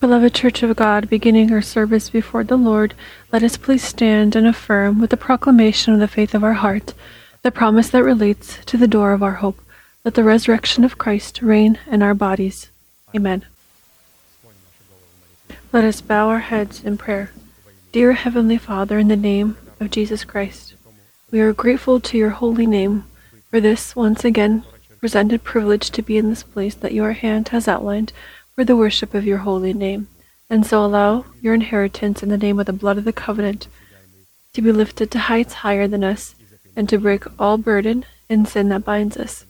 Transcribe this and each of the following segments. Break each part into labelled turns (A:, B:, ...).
A: Beloved Church of God, beginning our service before the Lord, let us please stand and affirm with the proclamation of the faith of our heart the promise that relates to the door of our hope. Let the resurrection of Christ reign in our bodies. Amen. Let us bow our heads in prayer. Dear Heavenly Father, in the name of Jesus Christ, we are grateful to your holy name for this once again presented privilege to be in this place that your hand has outlined for the worship of your holy name, and so allow your inheritance in the name of the blood of the covenant to be lifted to heights higher than us, and to break all burden and sin that binds us.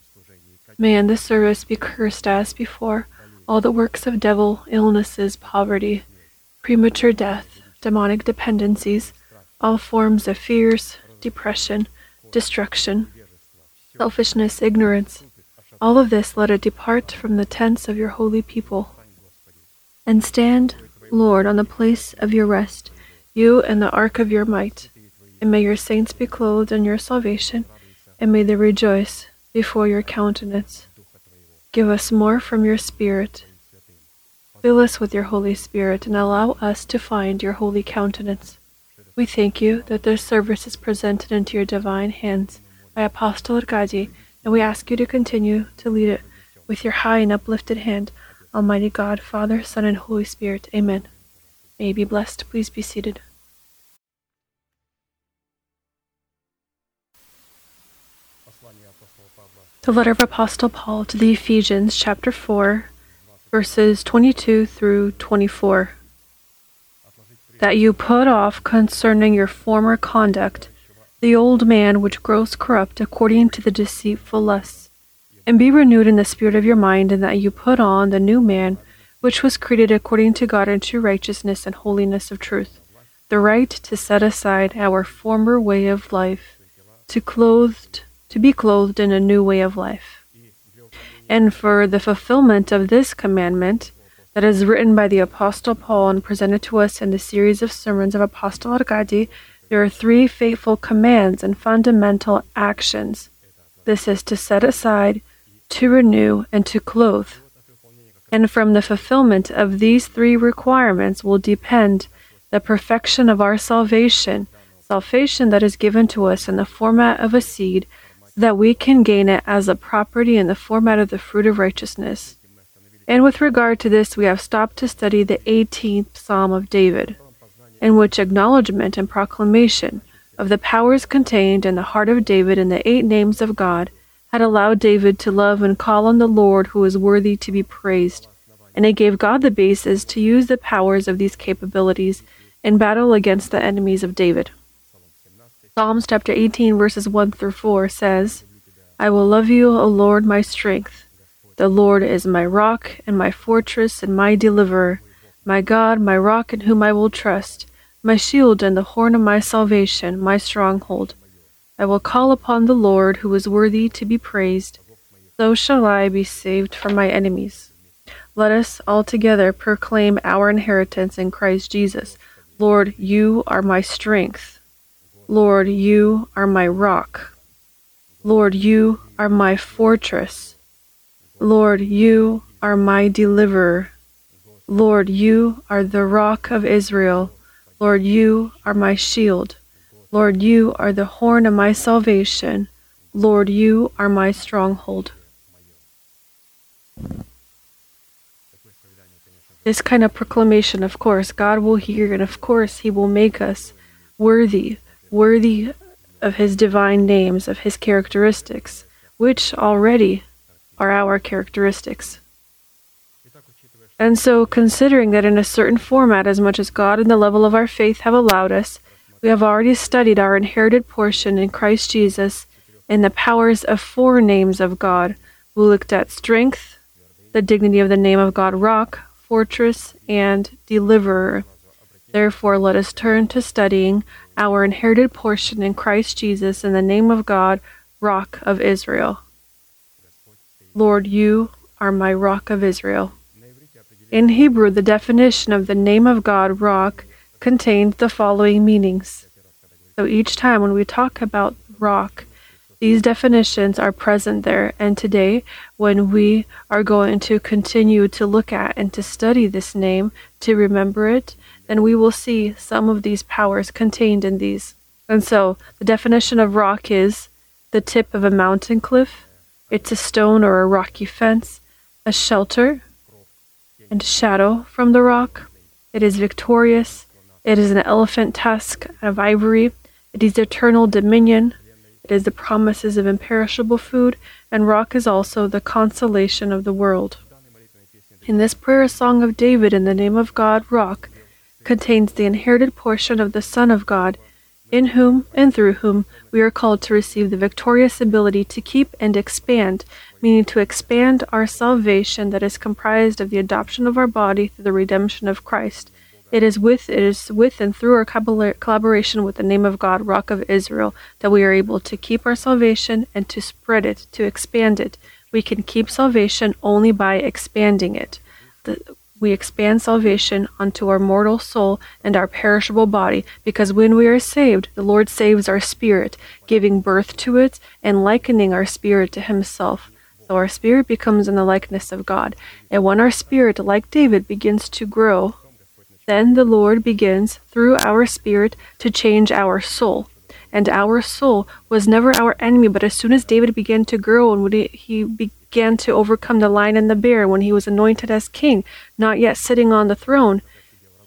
A: May in this service be cursed as before all the works of devil, illnesses, poverty, premature death, demonic dependencies, all forms of fears, depression, destruction, selfishness, ignorance. All of this let it depart from the tents of your holy people and stand, Lord, on the place of your rest, you and the ark of your might. And may your saints be clothed in your salvation, and may they rejoice before your countenance. Give us more from your Spirit. Fill us with your Holy Spirit, and allow us to find your holy countenance. We thank you that this service is presented into your divine hands by Apostle Arkady, and we ask you to continue to lead it with your high and uplifted hand Almighty God, Father, Son, and Holy Spirit. Amen. May you be blessed. Please be seated. The letter of Apostle Paul to the Ephesians, chapter 4, verses 22 through 24. That you put off concerning your former conduct the old man which grows corrupt according to the deceitful lusts and be renewed in the spirit of your mind, and that you put on the new man, which was created according to God in true righteousness and holiness of truth, the right to set aside our former way of life, to clothed to be clothed in a new way of life. And for the fulfillment of this commandment, that is written by the Apostle Paul and presented to us in the series of sermons of Apostle Arkady, there are three fateful commands and fundamental actions. This is to set aside, to renew, and to clothe. And from the fulfillment of these three requirements will depend the perfection of our salvation, salvation that is given to us in the format of a seed, that we can gain it as a property in the format of the fruit of righteousness. And with regard to this, we have stopped to study the 18th Psalm of David, in which acknowledgement and proclamation of the powers contained in the heart of David in the eight names of God had allowed David to love and call on the Lord who is worthy to be praised, and it gave God the basis to use the powers of these capabilities in battle against the enemies of David. Psalms chapter 18 verses 1 through 4 says, I will love you, O Lord, my strength. The Lord is my rock and my fortress and my deliverer, my God, my rock in whom I will trust, my shield and the horn of my salvation, my stronghold. I will call upon the Lord who is worthy to be praised. So shall I be saved from my enemies. Let us all together proclaim our inheritance in Christ Jesus. Lord, you are my strength. Lord, you are my rock. Lord, you are my fortress. Lord, you are my deliverer. Lord, you are the rock of Israel. Lord, you are my shield. Lord, you are the horn of my salvation. Lord, you are my stronghold. This kind of proclamation, of course, God will hear, and of course, He will make us worthy, worthy of His divine names, of His characteristics, which already are our characteristics. And so, considering that in a certain format, as much as God and the level of our faith have allowed us, we have already studied our inherited portion in Christ Jesus in the powers of four names of God. We looked at strength, the dignity of the name of God, rock, fortress, and deliverer. Therefore, let us turn to studying our inherited portion in Christ Jesus in the name of God, rock of Israel. Lord, you are my rock of Israel. In Hebrew, the definition of the name of God, rock, contained the following meanings. So each time when we talk about rock, These definitions are present there, and today, when we are going to continue to look at and to study this name, to remember it, then we will see some of these powers contained in these. And so, the definition of rock is the tip of a mountain cliff, it's a stone or a rocky fence, a shelter and shadow from the rock. It is victorious. It is an elephant tusk of ivory. It is eternal dominion. It is the promises of imperishable food, and rock is also the consolation of the world. In this prayer song of David in the name of God, rock, contains the inherited portion of the Son of God, in whom and through whom we are called to receive the victorious ability to keep and expand, meaning to expand our salvation that is comprised of the adoption of our body through the redemption of Christ it is with it is with and through our collaboration with the name of God, Rock of Israel, that we are able to keep our salvation and to spread it, to expand it. We can keep salvation only by expanding it. The, we expand salvation unto our mortal soul and our perishable body, because when we are saved, the Lord saves our spirit, giving birth to it and likening our spirit to Himself. So our spirit becomes in the likeness of God. And when our spirit, like David, begins to grow, then the Lord begins, through our spirit, to change our soul. And our soul was never our enemy, but as soon as David began to grow and when he began to overcome the lion and the bear, when he was anointed as king, not yet sitting on the throne,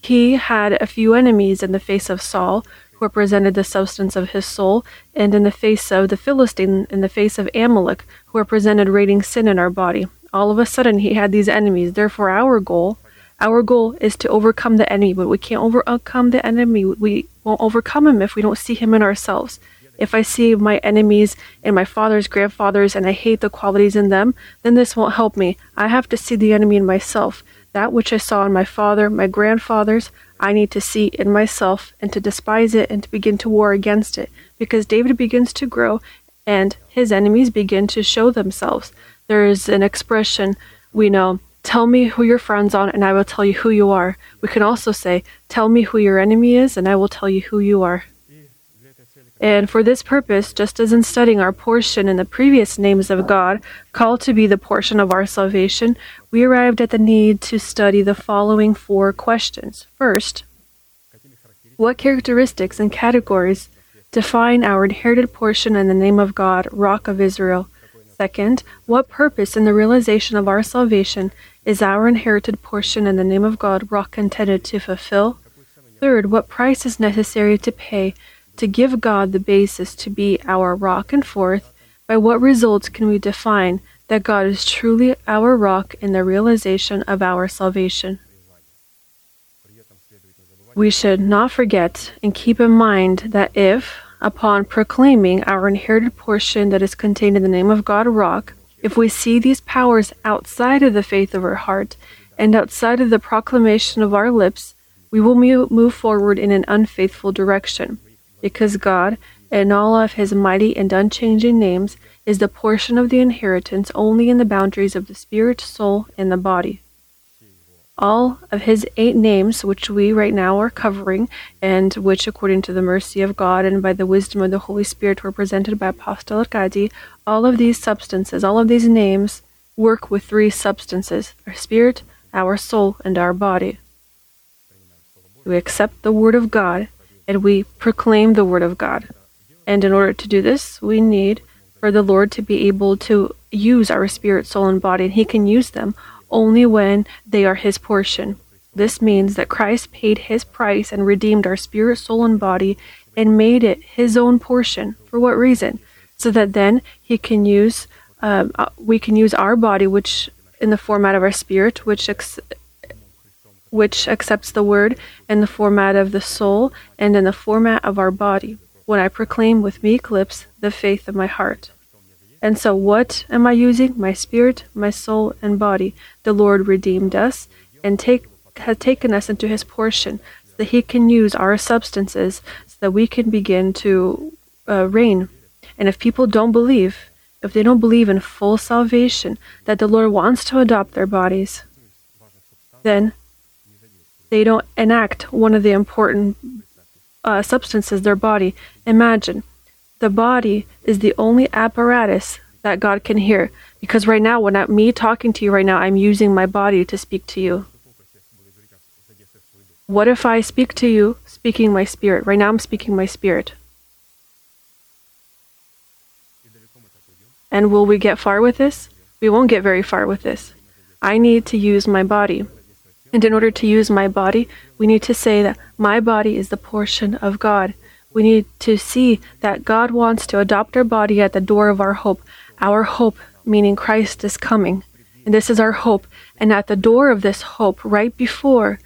A: he had a few enemies in the face of Saul, who represented the substance of his soul, and in the face of the Philistine, in the face of Amalek, who represented raiding sin in our body. All of a sudden, he had these enemies. Therefore, our goal our goal is to overcome the enemy, but we can't overcome the enemy. We won't overcome him if we don't see him in ourselves. If I see my enemies and my father's grandfathers and I hate the qualities in them, then this won't help me. I have to see the enemy in myself. That which I saw in my father, my grandfathers, I need to see in myself and to despise it and to begin to war against it. Because David begins to grow and his enemies begin to show themselves. There is an expression we know Tell me who your friends are, and I will tell you who you are. We can also say, Tell me who your enemy is, and I will tell you who you are. And for this purpose, just as in studying our portion in the previous names of God, called to be the portion of our salvation, we arrived at the need to study the following four questions. First, what characteristics and categories define our inherited portion in the name of God, Rock of Israel? Second, what purpose in the realization of our salvation is our inherited portion in the name of God rock intended to fulfill? Third, what price is necessary to pay to give God the basis to be our rock? And fourth, by what results can we define that God is truly our rock in the realization of our salvation? We should not forget and keep in mind that if, upon proclaiming our inherited portion that is contained in the name of God rock, if we see these powers outside of the faith of our heart and outside of the proclamation of our lips, we will move forward in an unfaithful direction. Because God, in all of his mighty and unchanging names, is the portion of the inheritance only in the boundaries of the spirit, soul, and the body all of his eight names, which we right now are covering, and which, according to the mercy of God and by the wisdom of the Holy Spirit, were presented by Apostle Arkady, all of these substances, all of these names, work with three substances our spirit, our soul, and our body. We accept the Word of God and we proclaim the Word of God. And in order to do this, we need for the Lord to be able to use our spirit, soul, and body, and He can use them only when they are His portion. This means that Christ paid His price and redeemed our spirit, soul, and body and made it His own portion. For what reason? So that then He can use, um, uh, we can use our body, which in the format of our spirit, which ex- which accepts the word in the format of the soul and in the format of our body, when I proclaim with meek lips the faith of my heart. And so, what am I using? My spirit, my soul, and body. The Lord redeemed us and take, has taken us into His portion so that He can use our substances so that we can begin to uh, reign. And if people don't believe, if they don't believe in full salvation, that the Lord wants to adopt their bodies, then they don't enact one of the important uh, substances, their body. Imagine the body is the only apparatus that God can hear. Because right now, when I'm me talking to you right now, I'm using my body to speak to you. What if I speak to you, speaking my spirit? Right now, I'm speaking my spirit. And will we get far with this? We won't get very far with this. I need to use my body. And in order to use my body, we need to say that my body is the portion of God. We need to see that God wants to adopt our body at the door of our hope. Our hope, meaning Christ is coming. And this is our hope. And at the door of this hope, right before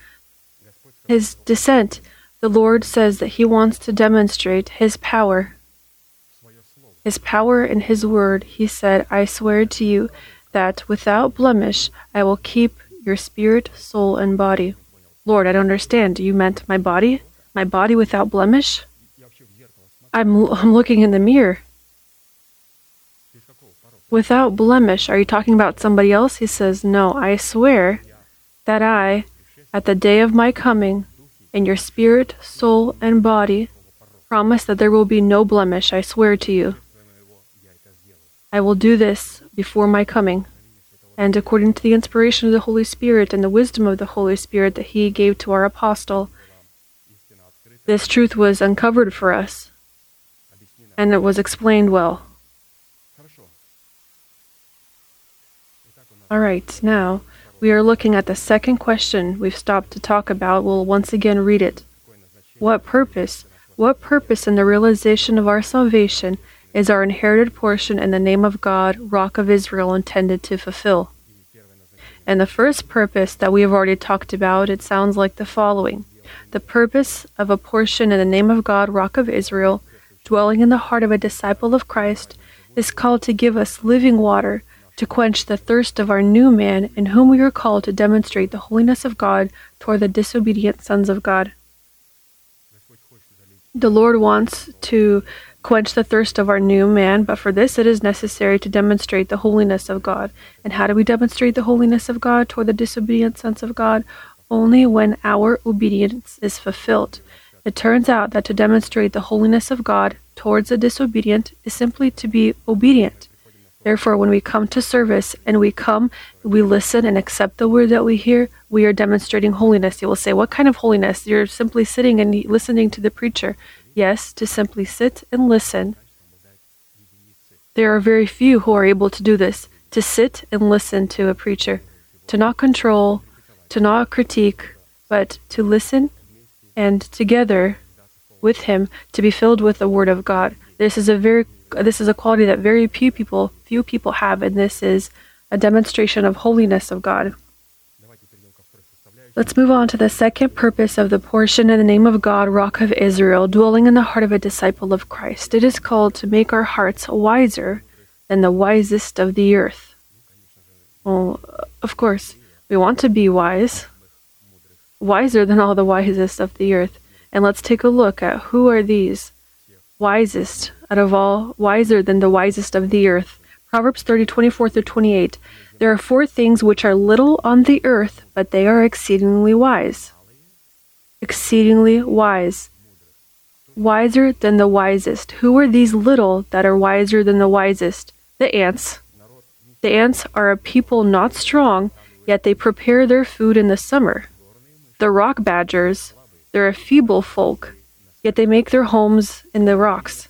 A: his descent, the Lord says that he wants to demonstrate his power. His power in his word, he said, I swear to you that without blemish I will keep your spirit, soul, and body. Lord, I don't understand. You meant my body? My body without blemish? I'm, I'm looking in the mirror. Without blemish, are you talking about somebody else? He says, No, I swear that I, at the day of my coming, in your spirit, soul, and body, promise that there will be no blemish, I swear to you. I will do this before my coming. And according to the inspiration of the Holy Spirit and the wisdom of the Holy Spirit that He gave to our apostle, this truth was uncovered for us, and it was explained well. All right, now we are looking at the second question we've stopped to talk about. We'll once again read it. What purpose? What purpose in the realization of our salvation is our inherited portion in the name of God, Rock of Israel, intended to fulfill? And the first purpose that we have already talked about, it sounds like the following The purpose of a portion in the name of God, Rock of Israel, dwelling in the heart of a disciple of Christ, is called to give us living water to quench the thirst of our new man, in whom we are called to demonstrate the holiness of God toward the disobedient sons of God. The Lord wants to quench the thirst of our new man, but for this it is necessary to demonstrate the holiness of God. And how do we demonstrate the holiness of God toward the disobedient sons of God? Only when our obedience is fulfilled. It turns out that to demonstrate the holiness of God towards the disobedient is simply to be obedient. Therefore, when we come to service and we come, we listen and accept the word that we hear, we are demonstrating holiness. You will say, What kind of holiness? You're simply sitting and listening to the preacher. Yes, to simply sit and listen. There are very few who are able to do this to sit and listen to a preacher, to not control, to not critique, but to listen and together with him to be filled with the word of God. This is a very this is a quality that very few people few people have, and this is a demonstration of holiness of God. Let's move on to the second purpose of the portion in the name of God, Rock of Israel, dwelling in the heart of a disciple of Christ. It is called to make our hearts wiser than the wisest of the earth. Well, of course, we want to be wise, wiser than all the wisest of the earth. And let's take a look at who are these wisest out of all, wiser than the wisest of the earth. Proverbs 30, 24 through 28. There are four things which are little on the earth, but they are exceedingly wise. Exceedingly wise. Wiser than the wisest. Who are these little that are wiser than the wisest? The ants. The ants are a people not strong, yet they prepare their food in the summer. The rock badgers. They're a feeble folk, yet they make their homes in the rocks.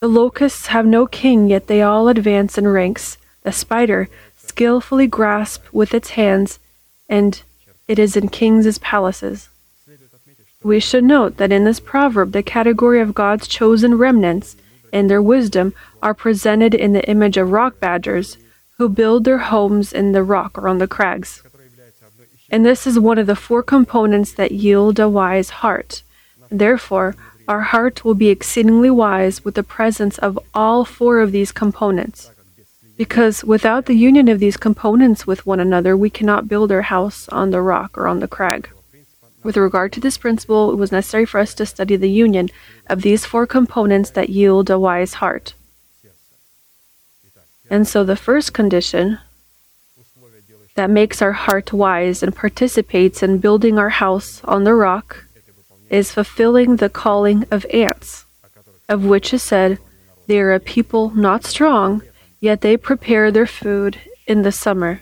A: The locusts have no king, yet they all advance in ranks. The spider skillfully grasps with its hands, and it is in kings' palaces. We should note that in this proverb, the category of God's chosen remnants and their wisdom are presented in the image of rock badgers who build their homes in the rock or on the crags. And this is one of the four components that yield a wise heart. Therefore, our heart will be exceedingly wise with the presence of all four of these components. Because without the union of these components with one another, we cannot build our house on the rock or on the crag. With regard to this principle, it was necessary for us to study the union of these four components that yield a wise heart. And so the first condition that makes our heart wise and participates in building our house on the rock is fulfilling the calling of ants, of which is said, They are a people not strong, yet they prepare their food in the summer.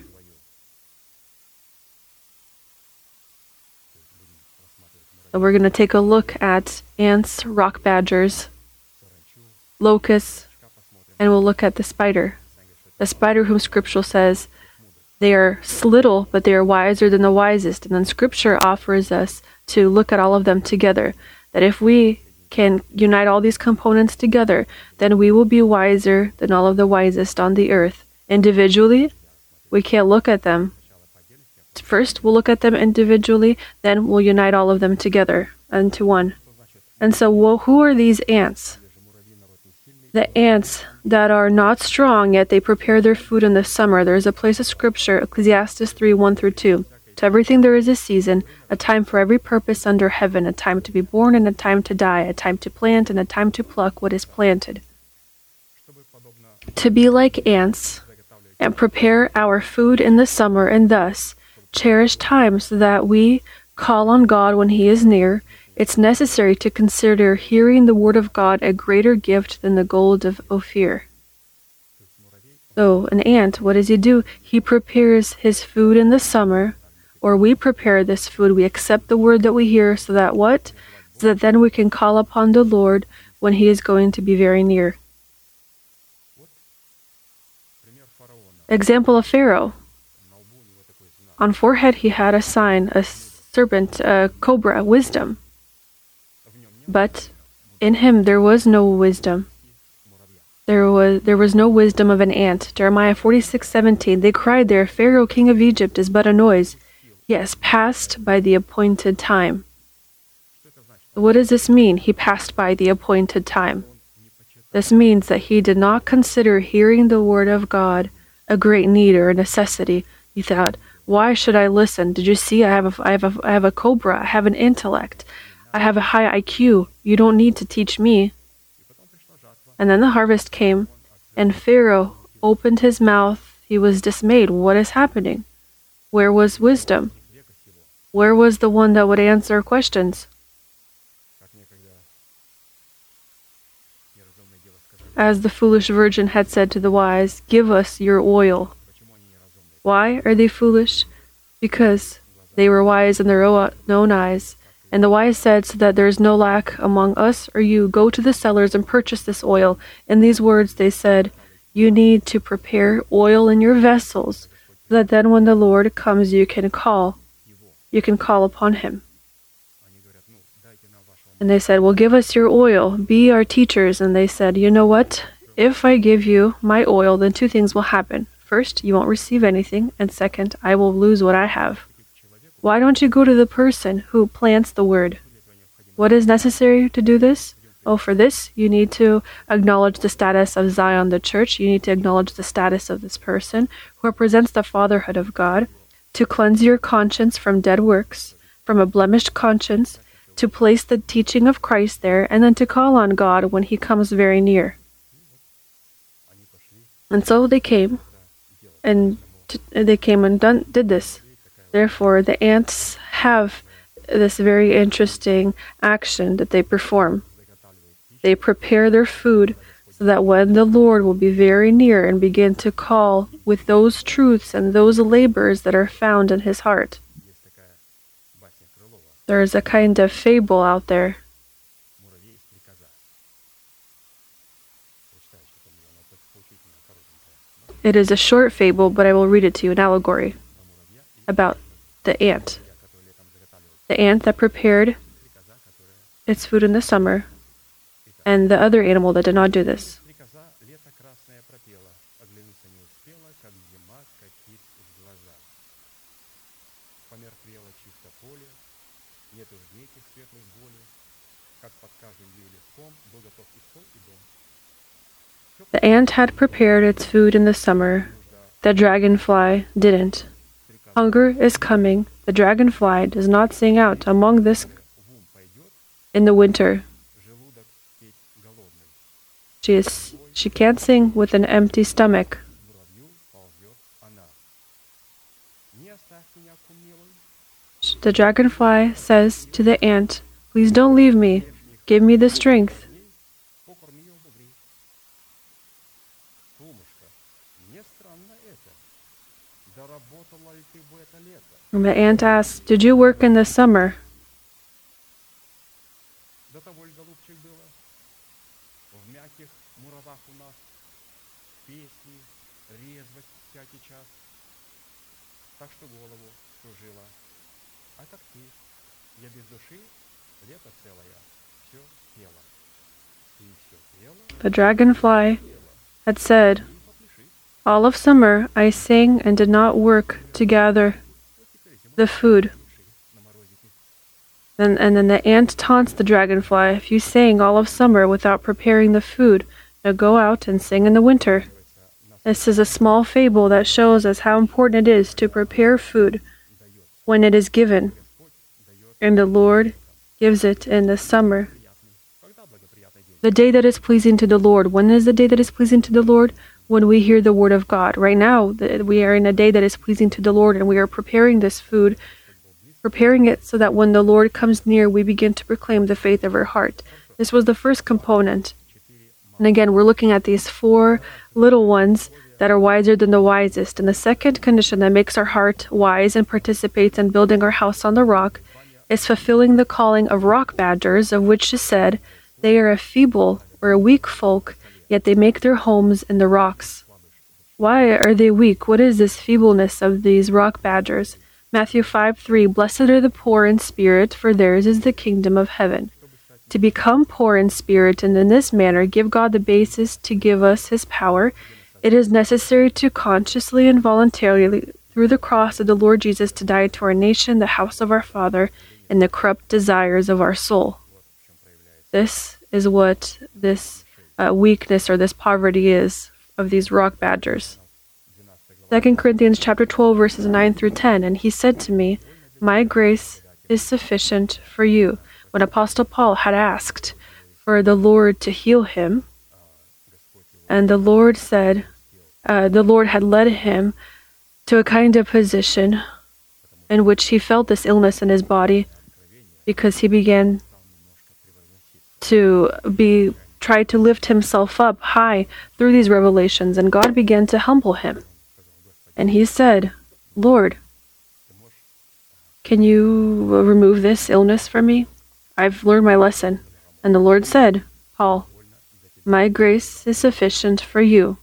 A: So we're going to take a look at ants, rock badgers, locusts, and we'll look at the spider. The spider, whom Scripture says they are little, but they are wiser than the wisest. And then Scripture offers us to look at all of them together. That if we can unite all these components together, then we will be wiser than all of the wisest on the earth. Individually, we can't look at them. First, we'll look at them individually, then we'll unite all of them together into one. And so, well, who are these ants? The ants that are not strong, yet they prepare their food in the summer. There is a place of scripture, Ecclesiastes 3 1 through 2. To everything there is a season, a time for every purpose under heaven, a time to be born and a time to die, a time to plant and a time to pluck what is planted. To be like ants and prepare our food in the summer, and thus cherish time so that we call on God when He is near it's necessary to consider hearing the word of God a greater gift than the gold of Ophir. So, an ant, what does he do? He prepares his food in the summer, or we prepare this food. We accept the word that we hear so that what? So that then we can call upon the Lord when he is going to be very near. Example of Pharaoh. On forehead he had a sign, a serpent, a cobra, wisdom. But in him there was no wisdom. There was there was no wisdom of an ant. Jeremiah forty six seventeen. They cried there, Pharaoh, king of Egypt, is but a noise. Yes, passed by the appointed time. What does this mean? He passed by the appointed time. This means that he did not consider hearing the word of God a great need or a necessity. He thought, why should I listen? Did you see I have a, I have a, I have a cobra, I have an intellect. I have a high IQ. You don't need to teach me. And then the harvest came, and Pharaoh opened his mouth. He was dismayed. What is happening? Where was wisdom? Where was the one that would answer questions? As the foolish virgin had said to the wise, Give us your oil. Why are they foolish? Because they were wise in their own eyes, and the wise said, So that there is no lack among us or you, go to the sellers and purchase this oil. In these words they said, You need to prepare oil in your vessels, so that then when the Lord comes you can call. You can call upon him. And they said, Well, give us your oil, be our teachers. And they said, You know what? If I give you my oil, then two things will happen. First, you won't receive anything, and second, I will lose what I have. Why don't you go to the person who plants the word? What is necessary to do this? Oh, for this, you need to acknowledge the status of Zion, the church. You need to acknowledge the status of this person who represents the fatherhood of God, to cleanse your conscience from dead works, from a blemished conscience, to place the teaching of Christ there, and then to call on God when he comes very near. And so they came, and t- they came and done, did this. Therefore, the ants have this very interesting action that they perform. They prepare their food so that when the Lord will be very near and begin to call with those truths and those labors that are found in his heart. There is a kind of fable out there. It is a short fable, but I will read it to you, an allegory about the ant. The ant that prepared its food in the summer, and the other animal that did not do this. The ant had prepared its food in the summer. The dragonfly didn't. Hunger is coming. The dragonfly does not sing out among this in the winter. She is she can't sing with an empty stomach. The dragonfly says to the ant, Please don't leave me. Give me the strength. And the ant asked, Did you work in the summer? The dragonfly had said, All of summer I sang and did not work to gather the food. then, and then the ant taunts the dragonfly, If you sang all of summer without preparing the food, now go out and sing in the winter. This is a small fable that shows us how important it is to prepare food when it is given. And the Lord gives it in the summer. The day that is pleasing to the Lord. When is the day that is pleasing to the Lord? When we hear the word of God. Right now, we are in a day that is pleasing to the Lord, and we are preparing this food, preparing it so that when the Lord comes near, we begin to proclaim the faith of our heart. This was the first component. And again, we're looking at these four little ones that are wiser than the wisest. And the second condition that makes our heart wise and participates in building our house on the rock is fulfilling the calling of rock badgers, of which is said, They are a feeble or a weak folk, yet they make their homes in the rocks. Why are they weak? What is this feebleness of these rock badgers? Matthew 5 3 Blessed are the poor in spirit, for theirs is the kingdom of heaven. To become poor in spirit and in this manner give God the basis to give us his power, it is necessary to consciously and voluntarily, through the cross of the Lord Jesus, to die to our nation, the house of our Father, and the corrupt desires of our soul. This is what this uh, weakness or this poverty is of these rock badgers. 2 Corinthians chapter 12 verses 9 through 10 and he said to me my grace is sufficient for you when apostle Paul had asked for the Lord to heal him and the Lord said uh, the Lord had led him to a kind of position in which he felt this illness in his body because he began to be try to lift himself up high through these revelations and God began to humble him. And he said lord can you remove this illness from me? I've learned my lesson. And the lord said paul my grace is sufficient for you.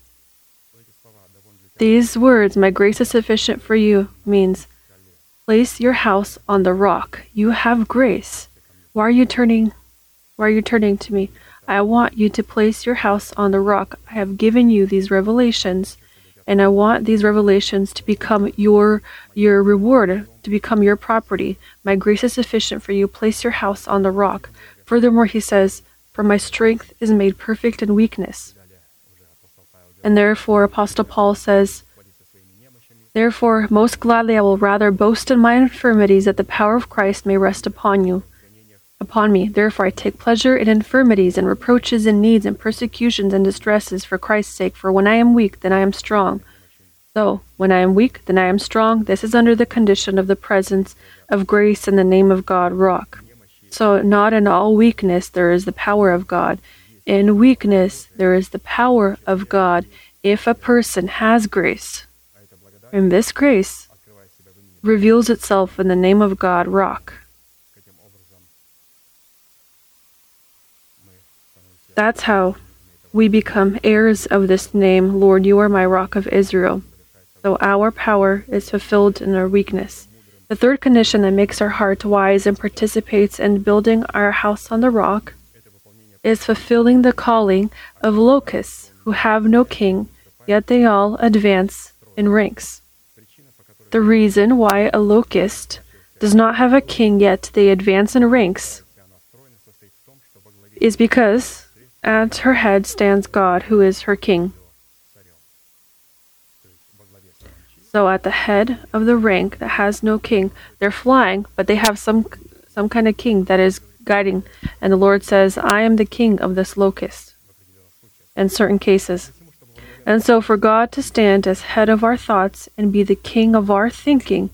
A: These words my grace is sufficient for you means place your house on the rock. You have grace. Why are you turning why are you turning to me I want you to place your house on the rock. I have given you these revelations, and I want these revelations to become your your reward, to become your property. My grace is sufficient for you. Place your house on the rock. Furthermore, he says, For my strength is made perfect in weakness. And therefore, Apostle Paul says, Therefore, most gladly I will rather boast in my infirmities that the power of Christ may rest upon you upon me. Therefore I take pleasure in infirmities and reproaches and needs and persecutions and distresses for Christ's sake. For when I am weak, then I am strong. So, when I am weak, then I am strong. This is under the condition of the presence of grace in the name of God, rock. So, not in all weakness there is the power of God. In weakness there is the power of God if a person has grace. And this grace reveals itself in the name of God, rock. That's how we become heirs of this name, Lord, you are my rock of Israel. So our power is fulfilled in our weakness. The third condition that makes our heart wise and participates in building our house on the rock is fulfilling the calling of locusts who have no king, yet they all advance in ranks. The reason why a locust does not have a king yet they advance in ranks is because at her head stands God, who is her king. So at the head of the rank that has no king, they're flying, but they have some some kind of king that is guiding. And the Lord says, I am the king of this locust in certain cases. And so for God to stand as head of our thoughts and be the king of our thinking,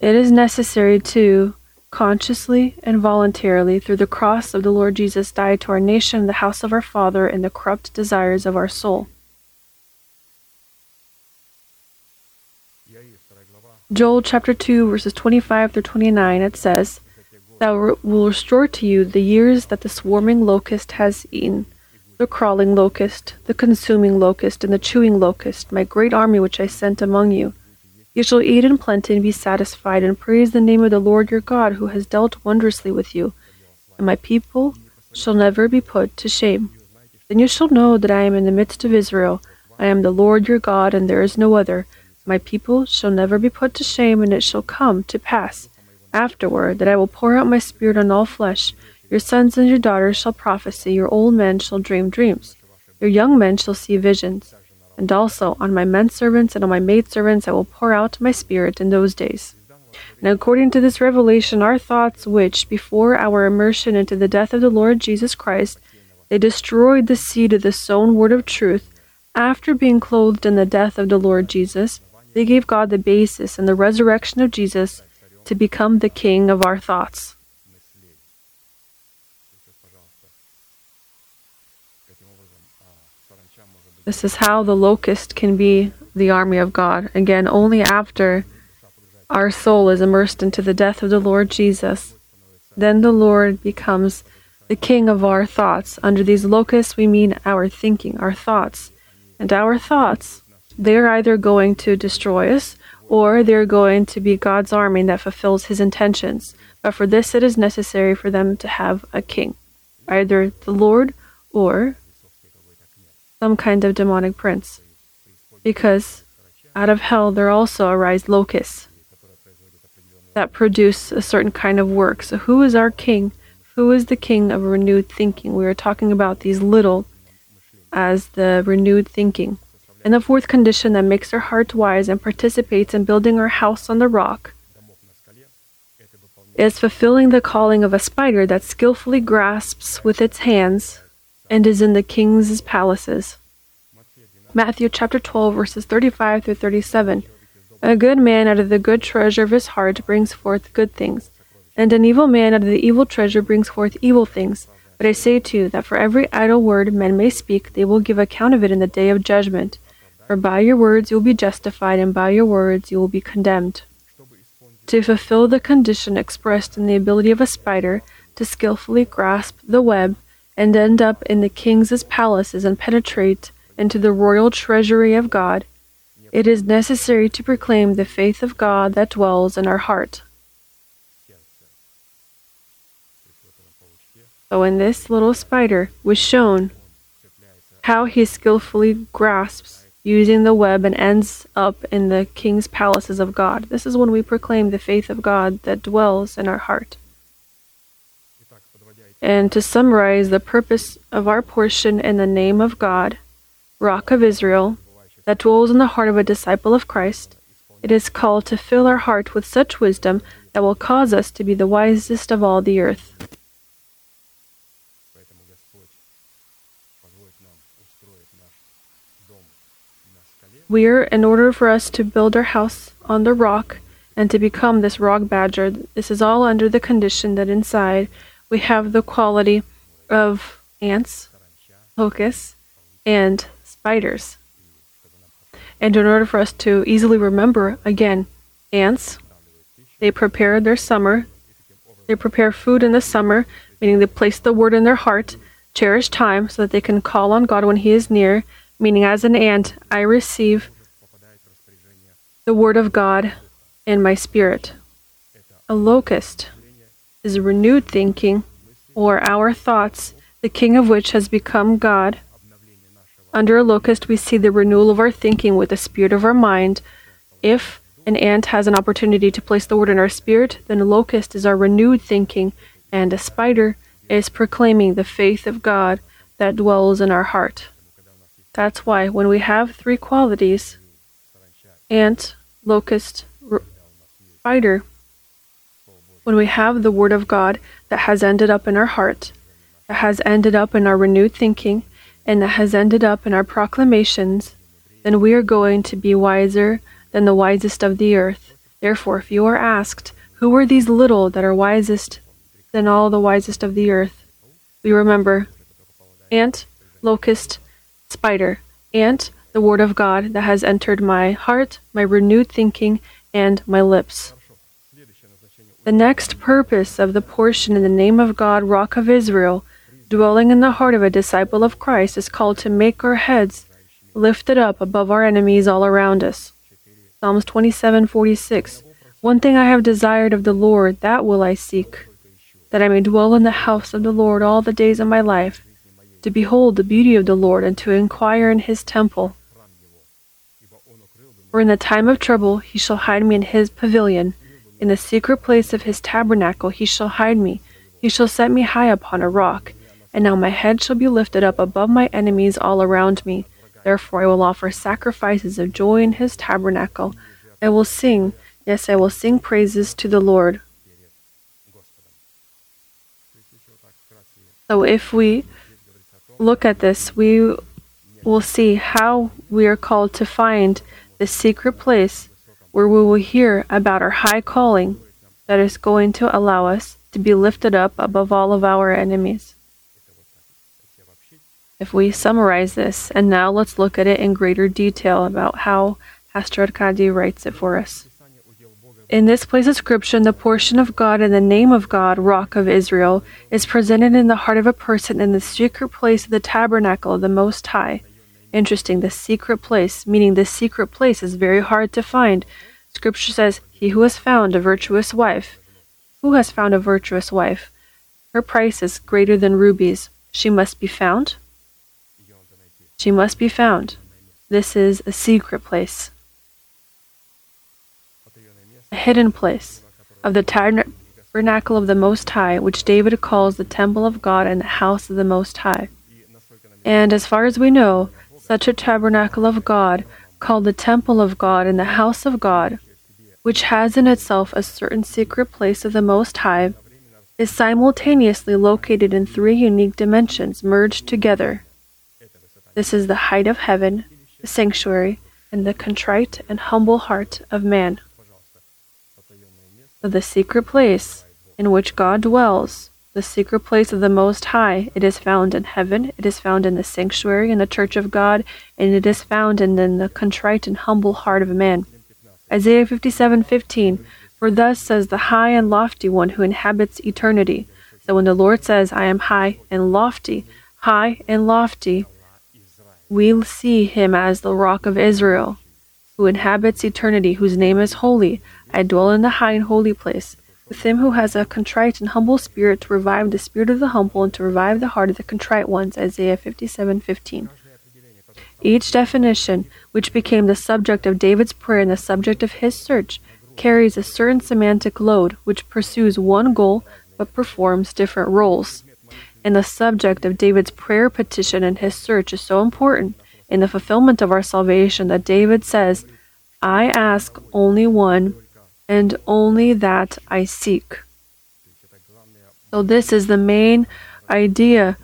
A: it is necessary to consciously and voluntarily through the cross of the Lord Jesus die to our nation, the house of our Father, and the corrupt desires of our soul. Joel chapter 2, verses 25 through 29, it says, Thou will restore to you the years that the swarming locust has eaten, the crawling locust, the consuming locust, and the chewing locust, my great army which I sent among you. You shall eat in plenty and be satisfied, and praise the name of the Lord your God, who has dealt wondrously with you. And my people shall never be put to shame. Then you shall know that I am in the midst of Israel. I am the Lord your God, and there is no other. My people shall never be put to shame, and it shall come to pass afterward that I will pour out my spirit on all flesh. Your sons and your daughters shall prophesy, your old men shall dream dreams, your young men shall see visions. And also on my men servants and on my maid servants I will pour out my spirit in those days. Now, according to this revelation, our thoughts, which before our immersion into the death of the Lord Jesus Christ, they destroyed the seed of the sown word of truth, after being clothed in the death of the Lord Jesus, they gave God the basis in the resurrection of Jesus to become the king of our thoughts. This is how the locust can be the army of God. Again, only after our soul is immersed into the death of the Lord Jesus, then the Lord becomes the king of our thoughts. Under these locusts, we mean our thinking, our thoughts. And our thoughts, they're either going to destroy us or they're going to be God's army that fulfills his intentions. But for this, it is necessary for them to have a king, either the Lord or some kind of demonic prince, because out of hell there also arise locusts that produce a certain kind of work. So, who is our king? Who is the king of renewed thinking? We are talking about these little as the renewed thinking. And the fourth condition that makes our heart wise and participates in building our house on the rock is fulfilling the calling of a spider that skillfully grasps with its hands and is in the king's palaces. Matthew chapter 12, verses 35 through 37. A good man out of the good treasure of his heart brings forth good things, and an evil man out of the evil treasure brings forth evil things. But I say to you that for every idle word men may speak, they will give account of it in the day of judgment. For by your words you will be justified, and by your words you will be condemned. To fulfill the condition expressed in the ability of a spider to skillfully grasp the web, and end up in the king's palaces and penetrate into the royal treasury of God, it is necessary to proclaim the faith of God that dwells in our heart. So, in this little spider was shown how he skillfully grasps using the web and ends up in the king's palaces of God. This is when we proclaim the faith of God that dwells in our heart. And to summarize the purpose of our portion in the name of God, Rock of Israel, that dwells in the heart of a disciple of Christ, it is called to fill our heart with such wisdom that will cause us to be the wisest of all the earth. We're, in order for us to build our house on the rock and to become this rock badger, this is all under the condition that inside we have the quality of ants, locusts, and spiders. And in order for us to easily remember, again, ants, they prepare their summer, they prepare food in the summer, meaning they place the word in their heart, cherish time so that they can call on God when He is near, meaning as an ant, I receive the word of God in my spirit. A locust is renewed thinking, or our thoughts, the king of which has become God. Under a locust, we see the renewal of our thinking with the spirit of our mind. If an ant has an opportunity to place the word in our spirit, then a locust is our renewed thinking, and a spider is proclaiming the faith of God that dwells in our heart. That's why when we have three qualities ant, locust, r- spider when we have the word of God that has ended up in our heart, that has ended up in our renewed thinking, and that has ended up in our proclamations, then we are going to be wiser than the wisest of the earth. Therefore, if you are asked, Who are these little that are wisest than all the wisest of the earth? We remember ant, locust, spider, ant, the word of God that has entered my heart, my renewed thinking, and my lips. The next purpose of the portion in the name of God, Rock of Israel, dwelling in the heart of a disciple of Christ, is called to make our heads lifted up above our enemies all around us. Psalms 27:46. One thing I have desired of the Lord, that will I seek, that I may dwell in the house of the Lord all the days of my life, to behold the beauty of the Lord and to inquire in his temple. For in the time of trouble he shall hide me in his pavilion. In the secret place of his tabernacle he shall hide me, he shall set me high upon a rock. And now my head shall be lifted up above my enemies all around me. Therefore I will offer sacrifices of joy in his tabernacle. I will sing, yes, I will sing praises to the Lord. So if we look at this, we will see how we are called to find the secret place where we will hear about our high calling that is going to allow us to be lifted up above all of our enemies. If we summarize this, and now let's look at it in greater detail about how Pastor Arkady writes it for us. In this place of scripture, the portion of God and the name of God, Rock of Israel, is presented in the heart of a person in the secret place of the tabernacle of the Most High. Interesting, the secret place, meaning the secret place is very hard to find. Scripture says, He who has found a virtuous wife, who has found a virtuous wife? Her price is greater than rubies. She must be found. She must be found. This is a secret place, a hidden place of the tabernacle of the Most High, which David calls the temple of God and the house of the Most High. And as far as we know, such a tabernacle of God, called the temple of God and the house of God, which has in itself a certain secret place of the Most High, is simultaneously located in three unique dimensions merged together. This is the height of heaven, the sanctuary, and the contrite and humble heart of man. So the secret place in which God dwells the secret place of the Most High, it is found in heaven, it is found in the sanctuary in the church of God, and it is found in, in the contrite and humble heart of a man. Isaiah 57:15 For thus says the high and lofty one who inhabits eternity. So when the Lord says, I am high and lofty, high and lofty, we see him as the rock of Israel, who inhabits eternity, whose name is holy. I dwell in the high and holy place, with him who has a contrite and humble spirit to revive the spirit of the humble and to revive the heart of the contrite ones. Isaiah 57:15. Each definition, which became the subject of David's prayer and the subject of his search, carries a certain semantic load which pursues one goal but performs different roles. And the subject of David's prayer petition and his search is so important in the fulfillment of our salvation that David says, I ask only one, and only that I seek. So, this is the main idea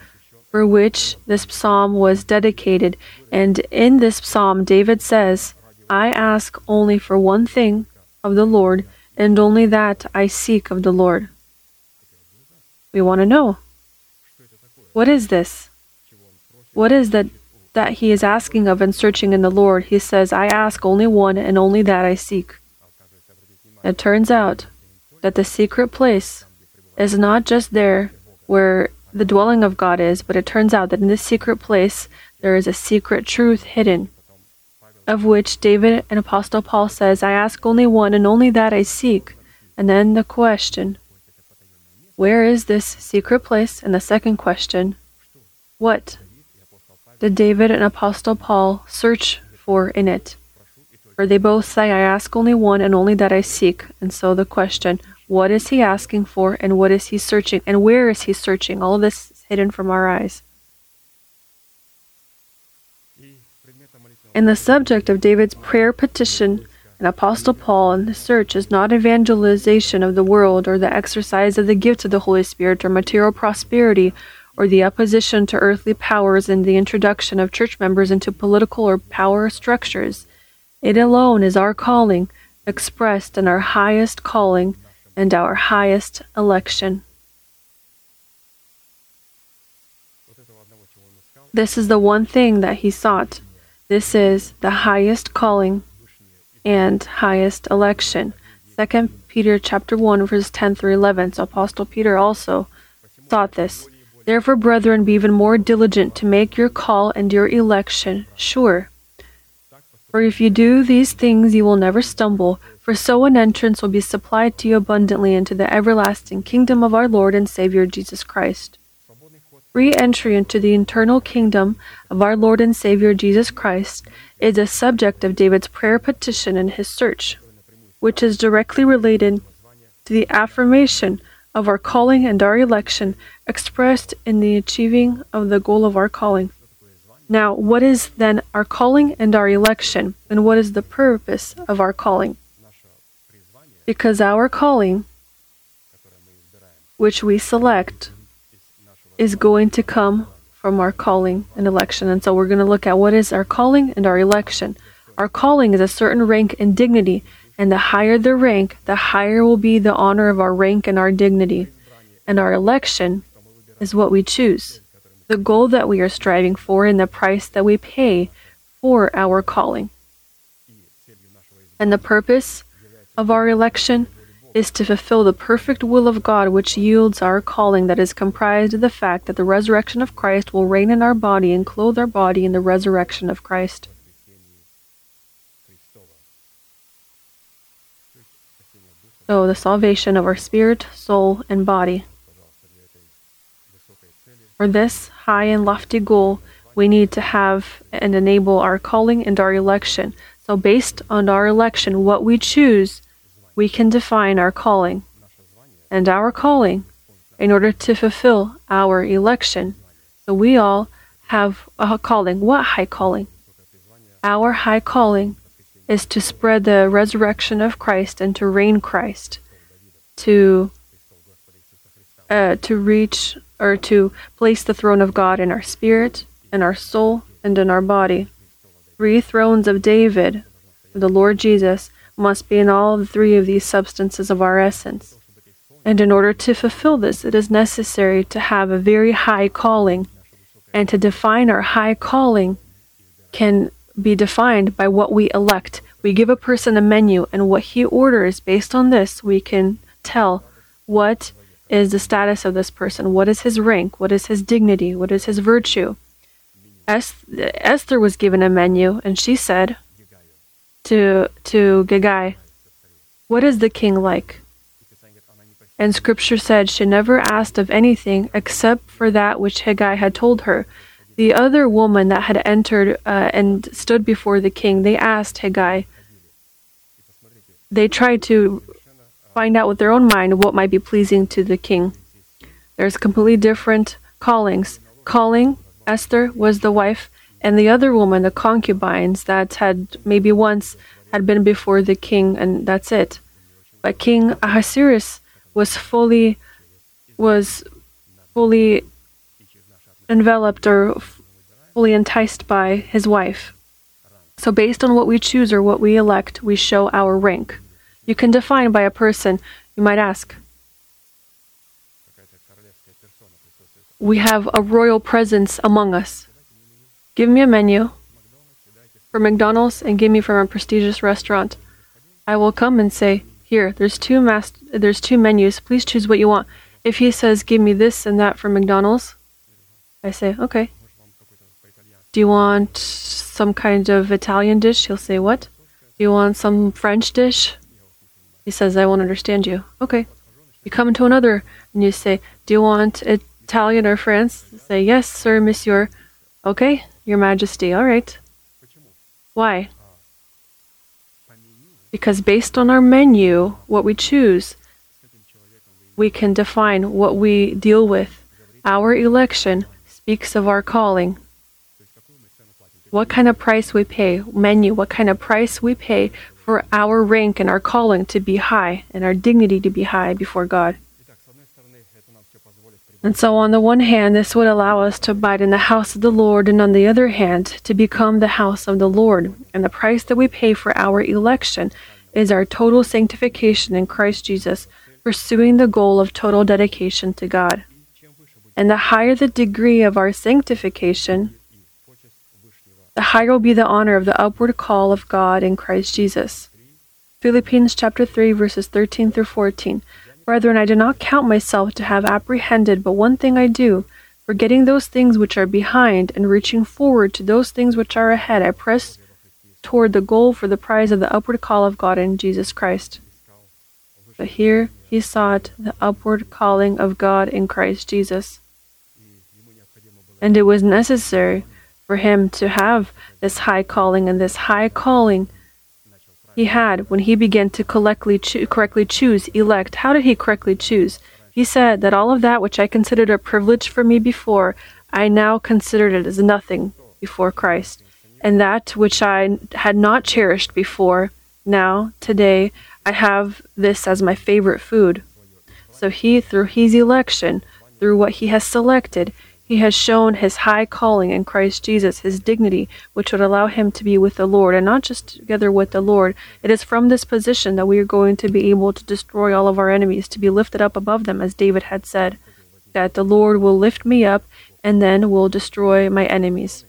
A: for which this psalm was dedicated. And in this psalm, David says, I ask only for one thing of the Lord, and only that I seek of the Lord. We want to know what is this? What is that that he is asking of and searching in the Lord? He says, I ask only one, and only that I seek. It turns out that the secret place is not just there where the dwelling of God is, but it turns out that in this secret place there is a secret truth hidden, of which David and Apostle Paul says, I ask only one, and only that I seek. And then the question, where is this secret place? And the second question, what did David and Apostle Paul search for in it? For they both say, I ask only one, and only that I seek. And so the question, what is he asking for, and what is he searching, and where is he searching? All of this is hidden from our eyes. And the subject of David's prayer petition and Apostle Paul in the search is not evangelization of the world or the exercise of the gifts of the Holy Spirit or material prosperity or the opposition to earthly powers and the introduction of church members into political or power structures. It alone is our calling, expressed in our highest calling and our highest election. This is the one thing that he sought. This is the highest calling and highest election. 2 Peter chapter 1 verse 10 through 11. So Apostle Peter also taught this. Therefore, brethren, be even more diligent to make your call and your election sure. For if you do these things, you will never stumble, for so an entrance will be supplied to you abundantly into the everlasting kingdom of our Lord and Savior Jesus Christ. Free entry into the eternal kingdom of our Lord and Savior Jesus Christ is a subject of David's prayer petition in his search, which is directly related to the affirmation of our calling and our election expressed in the achieving of the goal of our calling. Now, what is then our calling and our election, and what is the purpose of our calling? Because our calling, which we select, is going to come from our calling and election. And so we're going to look at what is our calling and our election. Our calling is a certain rank and dignity, and the higher the rank, the higher will be the honor of our rank and our dignity. And our election is what we choose, the goal that we are striving for, and the price that we pay for our calling. And the purpose of our election is to fulfill the perfect will of God, which yields our calling, that is comprised of the fact that the resurrection of Christ will reign in our body and clothe our body in the resurrection of Christ. So, the salvation of our spirit, soul, and body. For this high and lofty goal, we need to have and enable our calling and our election. So, based on our election, what we choose, we can define our calling. And our calling, in order to fulfill our election. So, we all have a calling. What high calling? Our high calling is to spread the resurrection of Christ and to reign Christ, to uh, to reach or to place the throne of God in our spirit, in our soul, and in our body. Three thrones of David, the Lord Jesus, must be in all three of these substances of our essence. And in order to fulfill this, it is necessary to have a very high calling. And to define our high calling can be defined by what we elect. We give a person a menu, and what he orders based on this, we can tell what is the status of this person, what is his rank, what is his dignity, what is his virtue. Esther was given a menu, and she said to to Hegai, "What is the king like?" And Scripture said she never asked of anything except for that which Hegai had told her. The other woman that had entered uh, and stood before the king, they asked Hegai. They tried to find out with their own mind what might be pleasing to the king. There's completely different callings. Calling, Esther was the wife, and the other woman, the concubines that had maybe once had been before the king, and that's it. But King Ahasuerus was fully was fully enveloped or fully enticed by his wife. So, based on what we choose or what we elect, we show our rank. You can define by a person, you might ask. We have a royal presence among us. Give me a menu for McDonald's and give me from a prestigious restaurant. I will come and say, "Here, there's two mas- there's two menus. Please choose what you want." If he says, "Give me this and that from McDonald's," I say, "Okay." Do you want some kind of Italian dish? He'll say, "What?" Do you want some French dish? He says, I won't understand you. Okay. You come to another and you say, Do you want Italian or France? Say, Yes, sir, monsieur. Okay, your majesty. All right. Why? Because based on our menu, what we choose, we can define what we deal with. Our election speaks of our calling. What kind of price we pay, menu, what kind of price we pay for our rank and our calling to be high and our dignity to be high before God. And so, on the one hand, this would allow us to abide in the house of the Lord, and on the other hand, to become the house of the Lord. And the price that we pay for our election is our total sanctification in Christ Jesus, pursuing the goal of total dedication to God. And the higher the degree of our sanctification, the higher will be the honor of the upward call of God in Christ Jesus. Philippians chapter 3 verses 13 through 14. Brethren, I do not count myself to have apprehended, but one thing I do, forgetting those things which are behind and reaching forward to those things which are ahead, I press toward the goal for the prize of the upward call of God in Jesus Christ. But here he sought the upward calling of God in Christ Jesus. And it was necessary for him to have this high calling, and this high calling he had when he began to correctly, cho- correctly choose, elect. How did he correctly choose? He said that all of that which I considered a privilege for me before, I now considered it as nothing before Christ. And that which I had not cherished before, now, today, I have this as my favorite food. So he, through his election, through what he has selected, he has shown his high calling in Christ Jesus, his dignity, which would allow him to be with the Lord, and not just together with the Lord. It is from this position that we are going to be able to destroy all of our enemies, to be lifted up above them, as David had said, that the Lord will lift me up and then will destroy my enemies.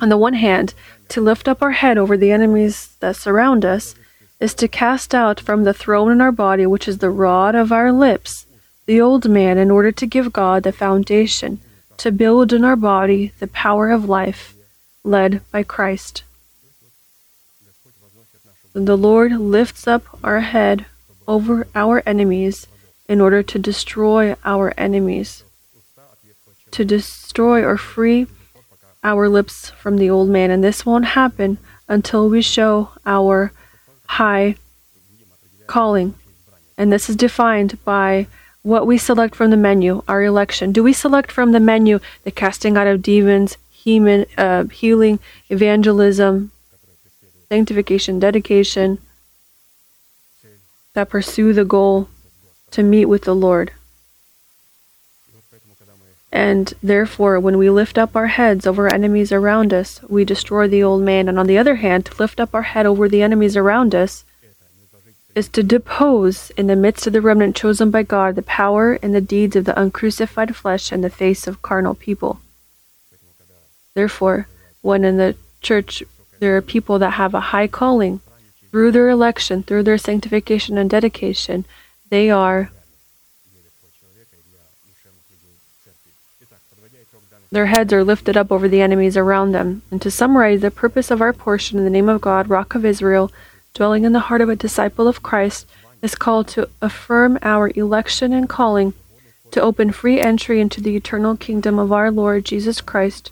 A: On the one hand, to lift up our head over the enemies that surround us is to cast out from the throne in our body, which is the rod of our lips, the old man, in order to give God the foundation to build in our body the power of life led by Christ. The Lord lifts up our head over our enemies in order to destroy our enemies, to destroy or free our lips from the old man. And this won't happen until we show our high calling. And this is defined by what we select from the menu, our election. Do we select from the menu the casting out of demons, healing, uh, healing evangelism, sanctification, dedication, that pursue the goal to meet with the Lord? And therefore, when we lift up our heads over enemies around us, we destroy the old man. And on the other hand, to lift up our head over the enemies around us is to depose in the midst of the remnant chosen by God the power and the deeds of the uncrucified flesh in the face of carnal people. Therefore, when in the church there are people that have a high calling, through their election, through their sanctification and dedication, they are Their heads are lifted up over the enemies around them. And to summarize, the purpose of our portion in the name of God, Rock of Israel, dwelling in the heart of a disciple of Christ, is called to affirm our election and calling, to open free entry into the eternal kingdom of our Lord Jesus Christ,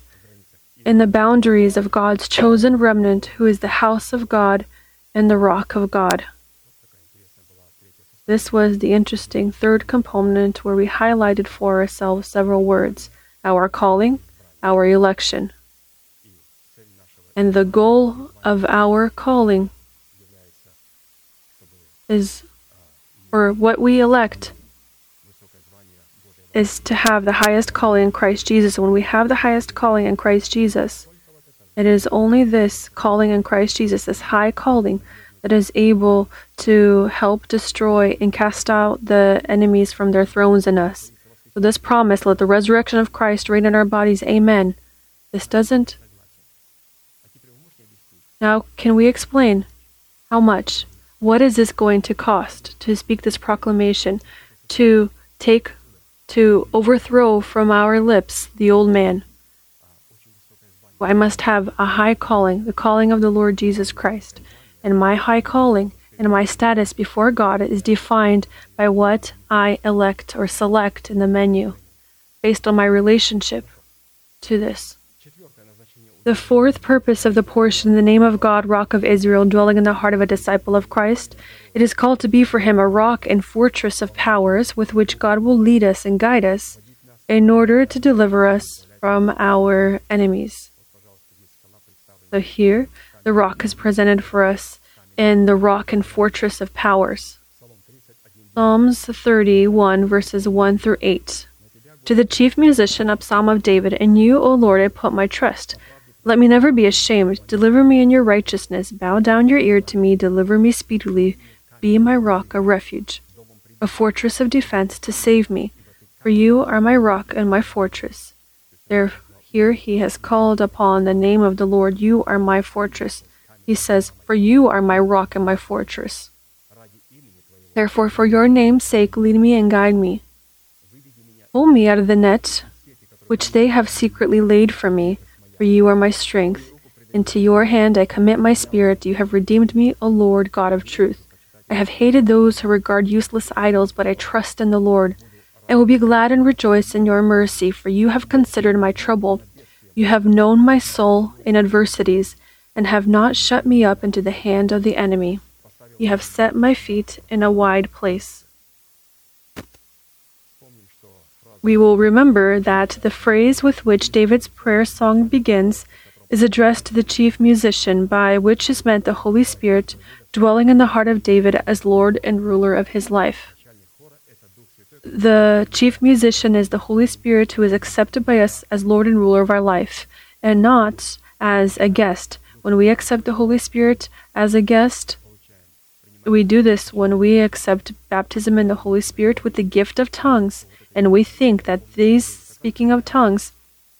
A: in the boundaries of God's chosen remnant, who is the house of God and the rock of God. This was the interesting third component where we highlighted for ourselves several words our calling, our election. And the goal of our calling is, or what we elect, is to have the highest calling in Christ Jesus. When we have the highest calling in Christ Jesus, it is only this calling in Christ Jesus, this high calling, that is able to help destroy and cast out the enemies from their thrones in us. So, this promise, let the resurrection of Christ reign in our bodies, amen. This doesn't. Now, can we explain how much? What is this going to cost to speak this proclamation, to take, to overthrow from our lips the old man? I must have a high calling, the calling of the Lord Jesus Christ. And my high calling and my status before God is defined by what I elect or select in the menu, based on my relationship to this. The fourth purpose of the portion, the name of God, Rock of Israel, dwelling in the heart of a disciple of Christ, it is called to be for him a rock and fortress of powers with which God will lead us and guide us in order to deliver us from our enemies. So here, the rock is presented for us in the rock and fortress of powers. Psalms 31, verses 1 through 8. To the chief musician, a psalm of David, In you, O Lord, I put my trust. Let me never be ashamed. Deliver me in your righteousness. Bow down your ear to me. Deliver me speedily. Be my rock, a refuge, a fortress of defense to save me. For you are my rock and my fortress. There, here he has called upon the name of the Lord. You are my fortress. He says, For you are my rock and my fortress. Therefore, for your name's sake, lead me and guide me. Pull me out of the net which they have secretly laid for me, for you are my strength. Into your hand I commit my spirit. You have redeemed me, O Lord, God of truth. I have hated those who regard useless idols, but I trust in the Lord. I will be glad and rejoice in your mercy, for you have considered my trouble. You have known my soul in adversities, and have not shut me up into the hand of the enemy. You have set my feet in a wide place. We will remember that the phrase with which David's prayer song begins is addressed to the chief musician, by which is meant the Holy Spirit dwelling in the heart of David as Lord and ruler of his life. The chief musician is the Holy Spirit who is accepted by us as Lord and ruler of our life, and not as a guest. When we accept the Holy Spirit as a guest, we do this when we accept baptism in the Holy Spirit with the gift of tongues and we think that this speaking of tongues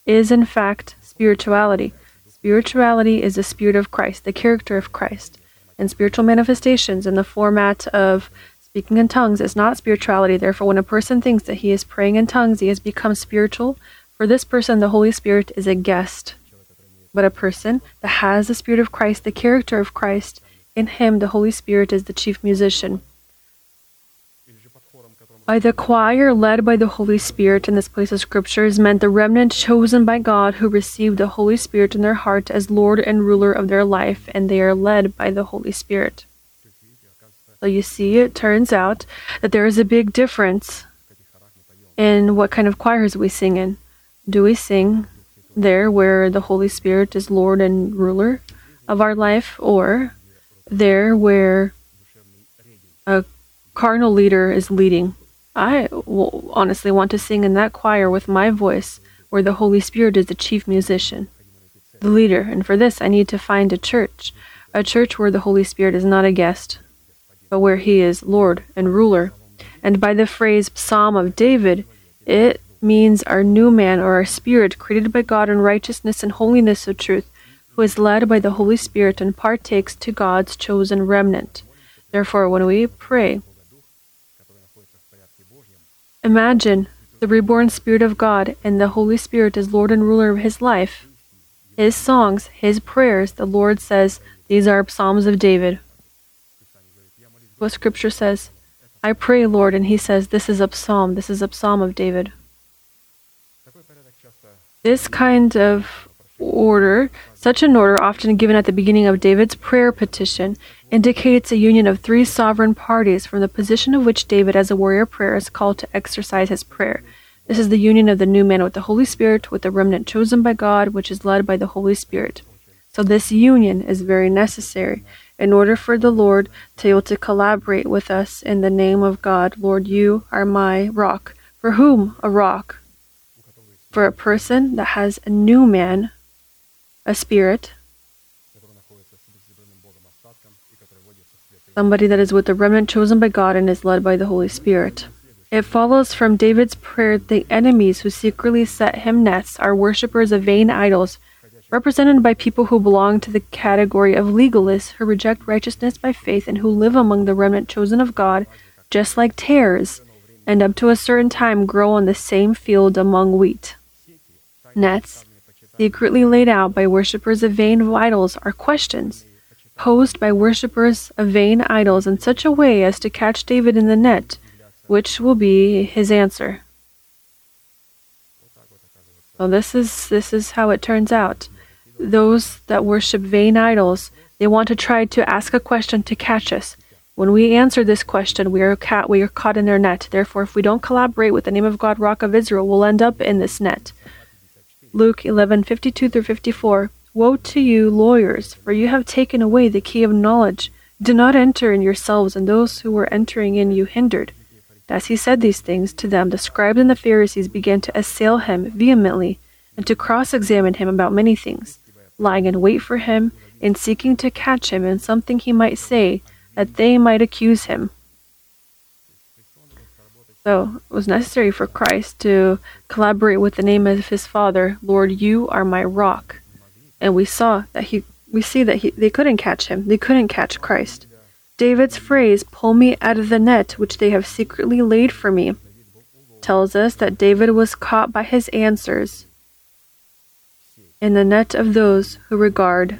A: is in fact spirituality. Spirituality is the spirit of Christ, the character of Christ. And spiritual manifestations in the format of speaking in tongues is not spirituality. Therefore, when a person thinks that he is praying in tongues, he has become spiritual. For this person, the Holy Spirit is a guest. But a person that has the Spirit of Christ, the character of Christ, in him, the Holy Spirit is the chief musician by the choir led by the Holy Spirit in this place of Scripture is meant the remnant chosen by God who received the Holy Spirit in their heart as Lord and ruler of their life, and they are led by the Holy Spirit. So you see, it turns out that there is a big difference in what kind of choirs we sing in. Do we sing there where the Holy Spirit is Lord and ruler of our life, or there where a carnal leader is leading? I honestly want to sing in that choir with my voice, where the Holy Spirit is the chief musician, the leader, and for this I need to find a church, a church where the Holy Spirit is not a guest, but where he is Lord and ruler. And by the phrase Psalm of David, it means our new man or our spirit created by God in righteousness and holiness of truth, who is led by the Holy Spirit and partakes to God's chosen remnant. Therefore, when we pray, Imagine the reborn Spirit of God and the Holy Spirit as Lord and ruler of his life. His songs, his prayers, the Lord says, these are Psalms of David. What scripture says, I pray, Lord, and he says, this is a psalm, this is a psalm of David. This kind of order, such an order often given at the beginning of David's prayer petition, indicates a union of three sovereign parties from the position of which David, as a warrior prayer, is called to exercise his prayer. This is the union of the new man with the Holy Spirit, with the remnant chosen by God, which is led by the Holy Spirit. So, this union is very necessary in order for the Lord to be able to collaborate with us in the name of God. Lord, you are my rock. For whom a rock? For a person that has a new man, a spirit, somebody that is with the remnant chosen by God and is led by the Holy Spirit. It follows from David's prayer that the enemies who secretly set him nets are worshippers of vain idols, represented by people who belong to the category of legalists who reject righteousness by faith and who live among the remnant chosen of God, just like tares, and up to a certain time grow on the same field among wheat. Nets, secretly laid out by worshippers of vain idols, are questions posed by worshippers of vain idols in such a way as to catch David in the net, which will be his answer. Well, this is this is how it turns out. Those that worship vain idols, they want to try to ask a question to catch us. When we answer this question, we are, ca- we are caught in their net. Therefore, if we don't collaborate with the name of God, Rock of Israel, we'll end up in this net. Luke 11:52 through 54. Woe to you, lawyers, for you have taken away the key of knowledge. Do not enter in yourselves, and those who were entering in you hindered. As he said these things to them, the scribes and the Pharisees began to assail him vehemently and to cross examine him about many things, lying in wait for him and seeking to catch him in something he might say, that they might accuse him. So it was necessary for Christ to collaborate with the name of his Father, Lord, you are my rock and we saw that he we see that he, they couldn't catch him they couldn't catch christ David's phrase, pull me out of the net which they have secretly laid for me, tells us that David was caught by his answers in the net of those who regard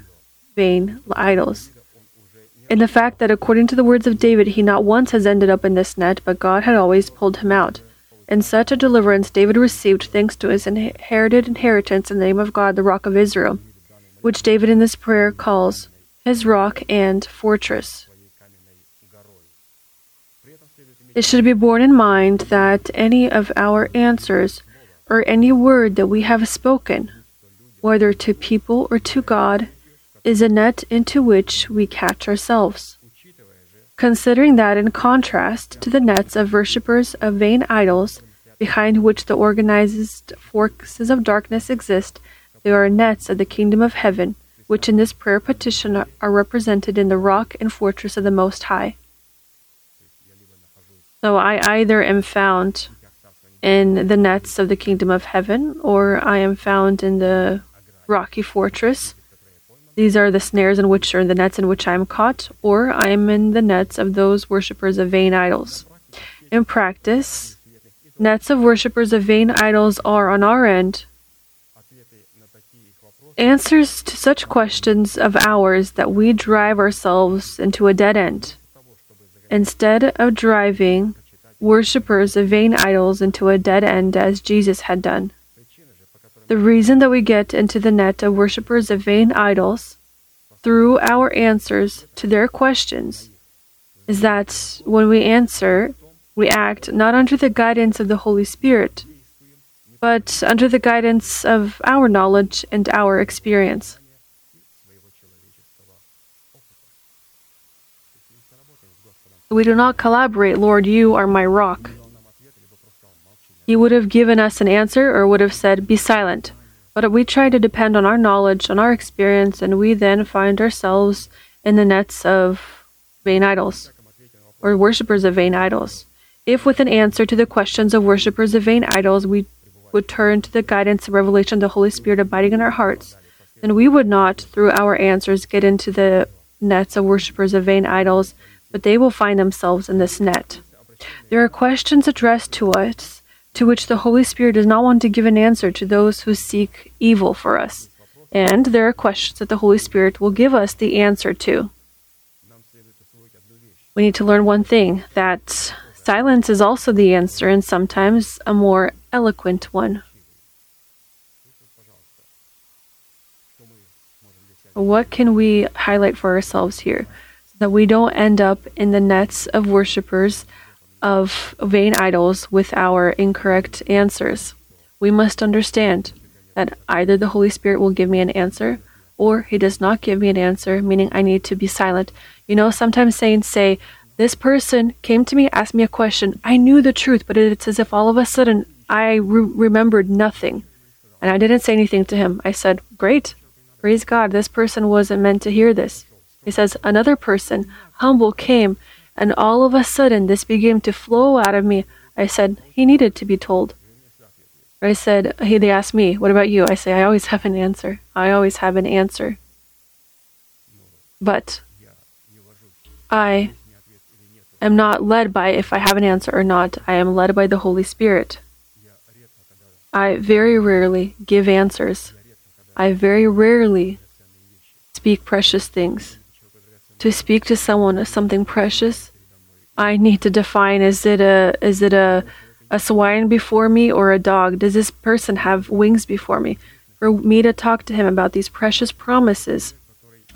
A: vain idols. In the fact that, according to the words of David, he not once has ended up in this net, but God had always pulled him out. In such a deliverance, David received thanks to his inherited inheritance in the name of God, the rock of Israel, which David in this prayer calls his rock and fortress. It should be borne in mind that any of our answers or any word that we have spoken, whether to people or to God, is a net into which we catch ourselves. Considering that in contrast to the nets of worshippers of vain idols, behind which the organized forces of darkness exist, there are nets of the kingdom of heaven, which in this prayer petition are represented in the rock and fortress of the Most High. So I either am found in the nets of the kingdom of heaven, or I am found in the rocky fortress these are the snares in which are the nets in which I am caught, or I am in the nets of those worshippers of vain idols. In practice, nets of worshippers of vain idols are on our end answers to such questions of ours that we drive ourselves into a dead end. Instead of driving worshippers of vain idols into a dead end as Jesus had done. The reason that we get into the net of worshippers of vain idols through our answers to their questions is that when we answer, we act not under the guidance of the Holy Spirit, but under the guidance of our knowledge and our experience. We do not collaborate, Lord, you are my rock. He would have given us an answer or would have said, Be silent. But we try to depend on our knowledge, on our experience, and we then find ourselves in the nets of vain idols or worshippers of vain idols. If, with an answer to the questions of worshippers of vain idols, we would turn to the guidance and revelation of the Holy Spirit abiding in our hearts, then we would not, through our answers, get into the nets of worshippers of vain idols, but they will find themselves in this net. There are questions addressed to us to which the Holy Spirit does not want to give an answer to those who seek evil for us. And there are questions that the Holy Spirit will give us the answer to. We need to learn one thing that silence is also the answer, and sometimes a more eloquent one. What can we highlight for ourselves here so that we don't end up in the nets of worshippers of vain idols with our incorrect answers. We must understand that either the Holy Spirit will give me an answer or he does not give me an answer, meaning I need to be silent. You know, sometimes saints say, This person came to me, asked me a question. I knew the truth, but it's as if all of a sudden I re- remembered nothing. And I didn't say anything to him. I said, Great, praise God, this person wasn't meant to hear this. He says, Another person, humble, came and all of a sudden this began to flow out of me. I said, He needed to be told. I said, hey, they asked me, what about you? I say, I always have an answer. I always have an answer. But I am not led by if I have an answer or not. I am led by the Holy Spirit. I very rarely give answers. I very rarely speak precious things to speak to someone something precious, I need to define is it a is it a a swine before me or a dog? Does this person have wings before me? For me to talk to him about these precious promises.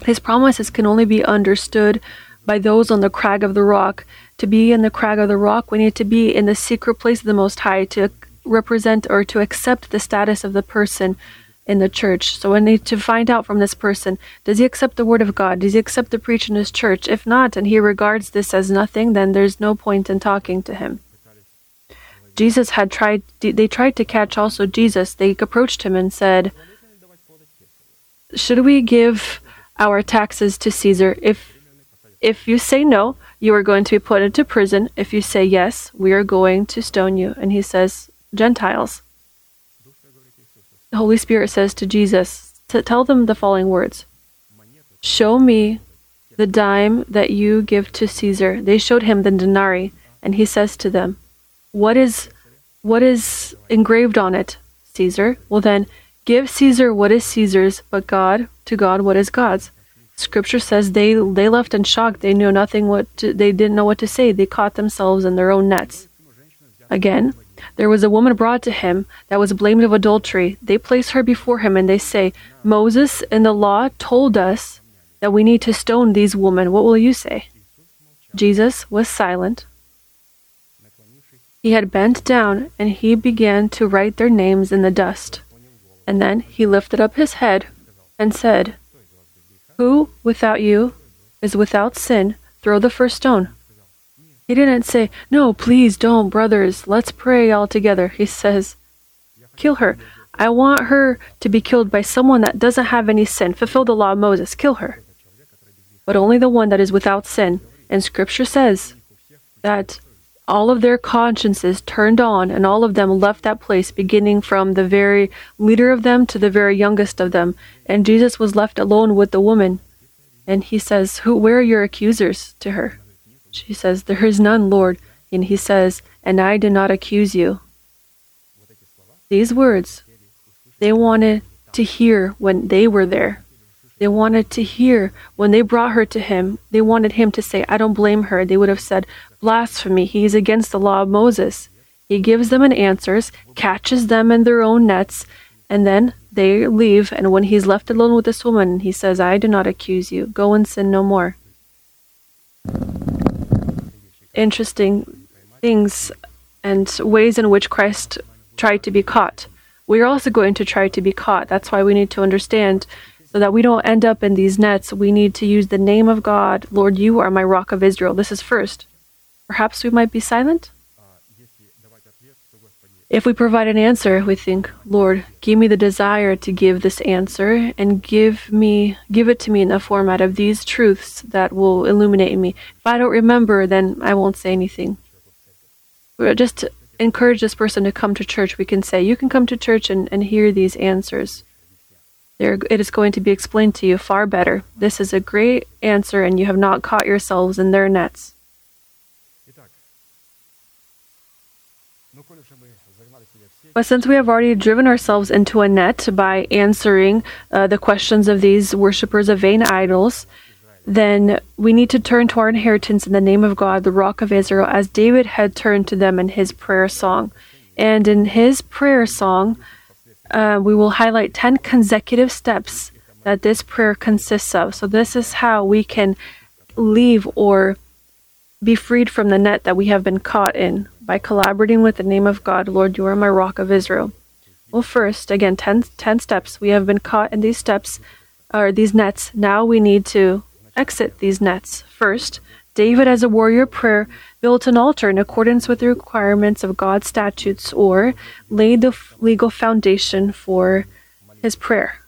A: His promises can only be understood by those on the crag of the rock. To be in the crag of the rock, we need to be in the secret place of the Most High to represent or to accept the status of the person in the church. So we need to find out from this person does he accept the word of God? Does he accept the preach in his church? If not, and he regards this as nothing, then there's no point in talking to him. Jesus had tried, they tried to catch also Jesus. They approached him and said, Should we give our taxes to Caesar? If, if you say no, you are going to be put into prison. If you say yes, we are going to stone you. And he says, Gentiles. The Holy Spirit says to Jesus to tell them the following words Show me the dime that you give to Caesar. They showed him the denarii, and he says to them, What is what is engraved on it? Caesar. Well then, give Caesar what is Caesar's, but God to God what is God's. Scripture says they they left in shock. They knew nothing what to, they didn't know what to say. They caught themselves in their own nets. Again, there was a woman brought to him that was blamed of adultery. They place her before him and they say, Moses in the law told us that we need to stone these women. What will you say? Jesus was silent. He had bent down and he began to write their names in the dust. And then he lifted up his head and said, Who without you is without sin, throw the first stone. He didn't say, No, please don't, brothers, let's pray all together. He says, Kill her. I want her to be killed by someone that doesn't have any sin. Fulfill the law of Moses. Kill her. But only the one that is without sin. And scripture says that all of their consciences turned on, and all of them left that place, beginning from the very leader of them to the very youngest of them. And Jesus was left alone with the woman. And he says, Who where are your accusers to her? She says, There is none, Lord. And he says, And I do not accuse you. These words, they wanted to hear when they were there. They wanted to hear when they brought her to him. They wanted him to say, I don't blame her. They would have said, Blasphemy. He is against the law of Moses. He gives them an answers, catches them in their own nets, and then they leave. And when he's left alone with this woman, he says, I do not accuse you. Go and sin no more. Interesting things and ways in which Christ tried to be caught. We're also going to try to be caught. That's why we need to understand so that we don't end up in these nets. We need to use the name of God. Lord, you are my rock of Israel. This is first. Perhaps we might be silent. If we provide an answer, we think, Lord, give me the desire to give this answer and give me give it to me in the format of these truths that will illuminate me. If I don't remember, then I won't say anything. Just encourage this person to come to church, we can say, You can come to church and, and hear these answers. There, it is going to be explained to you far better. This is a great answer, and you have not caught yourselves in their nets. But since we have already driven ourselves into a net by answering uh, the questions of these worshippers of vain idols, then we need to turn to our inheritance in the name of God, the rock of Israel, as David had turned to them in his prayer song. And in his prayer song, uh, we will highlight 10 consecutive steps that this prayer consists of. So, this is how we can leave or be freed from the net that we have been caught in by collaborating with the name of God. Lord, you are my rock of Israel. Well, first, again, 10, 10 steps. We have been caught in these steps, or these nets. Now we need to exit these nets. First, David, as a warrior prayer, built an altar in accordance with the requirements of God's statutes or laid the legal foundation for his prayer.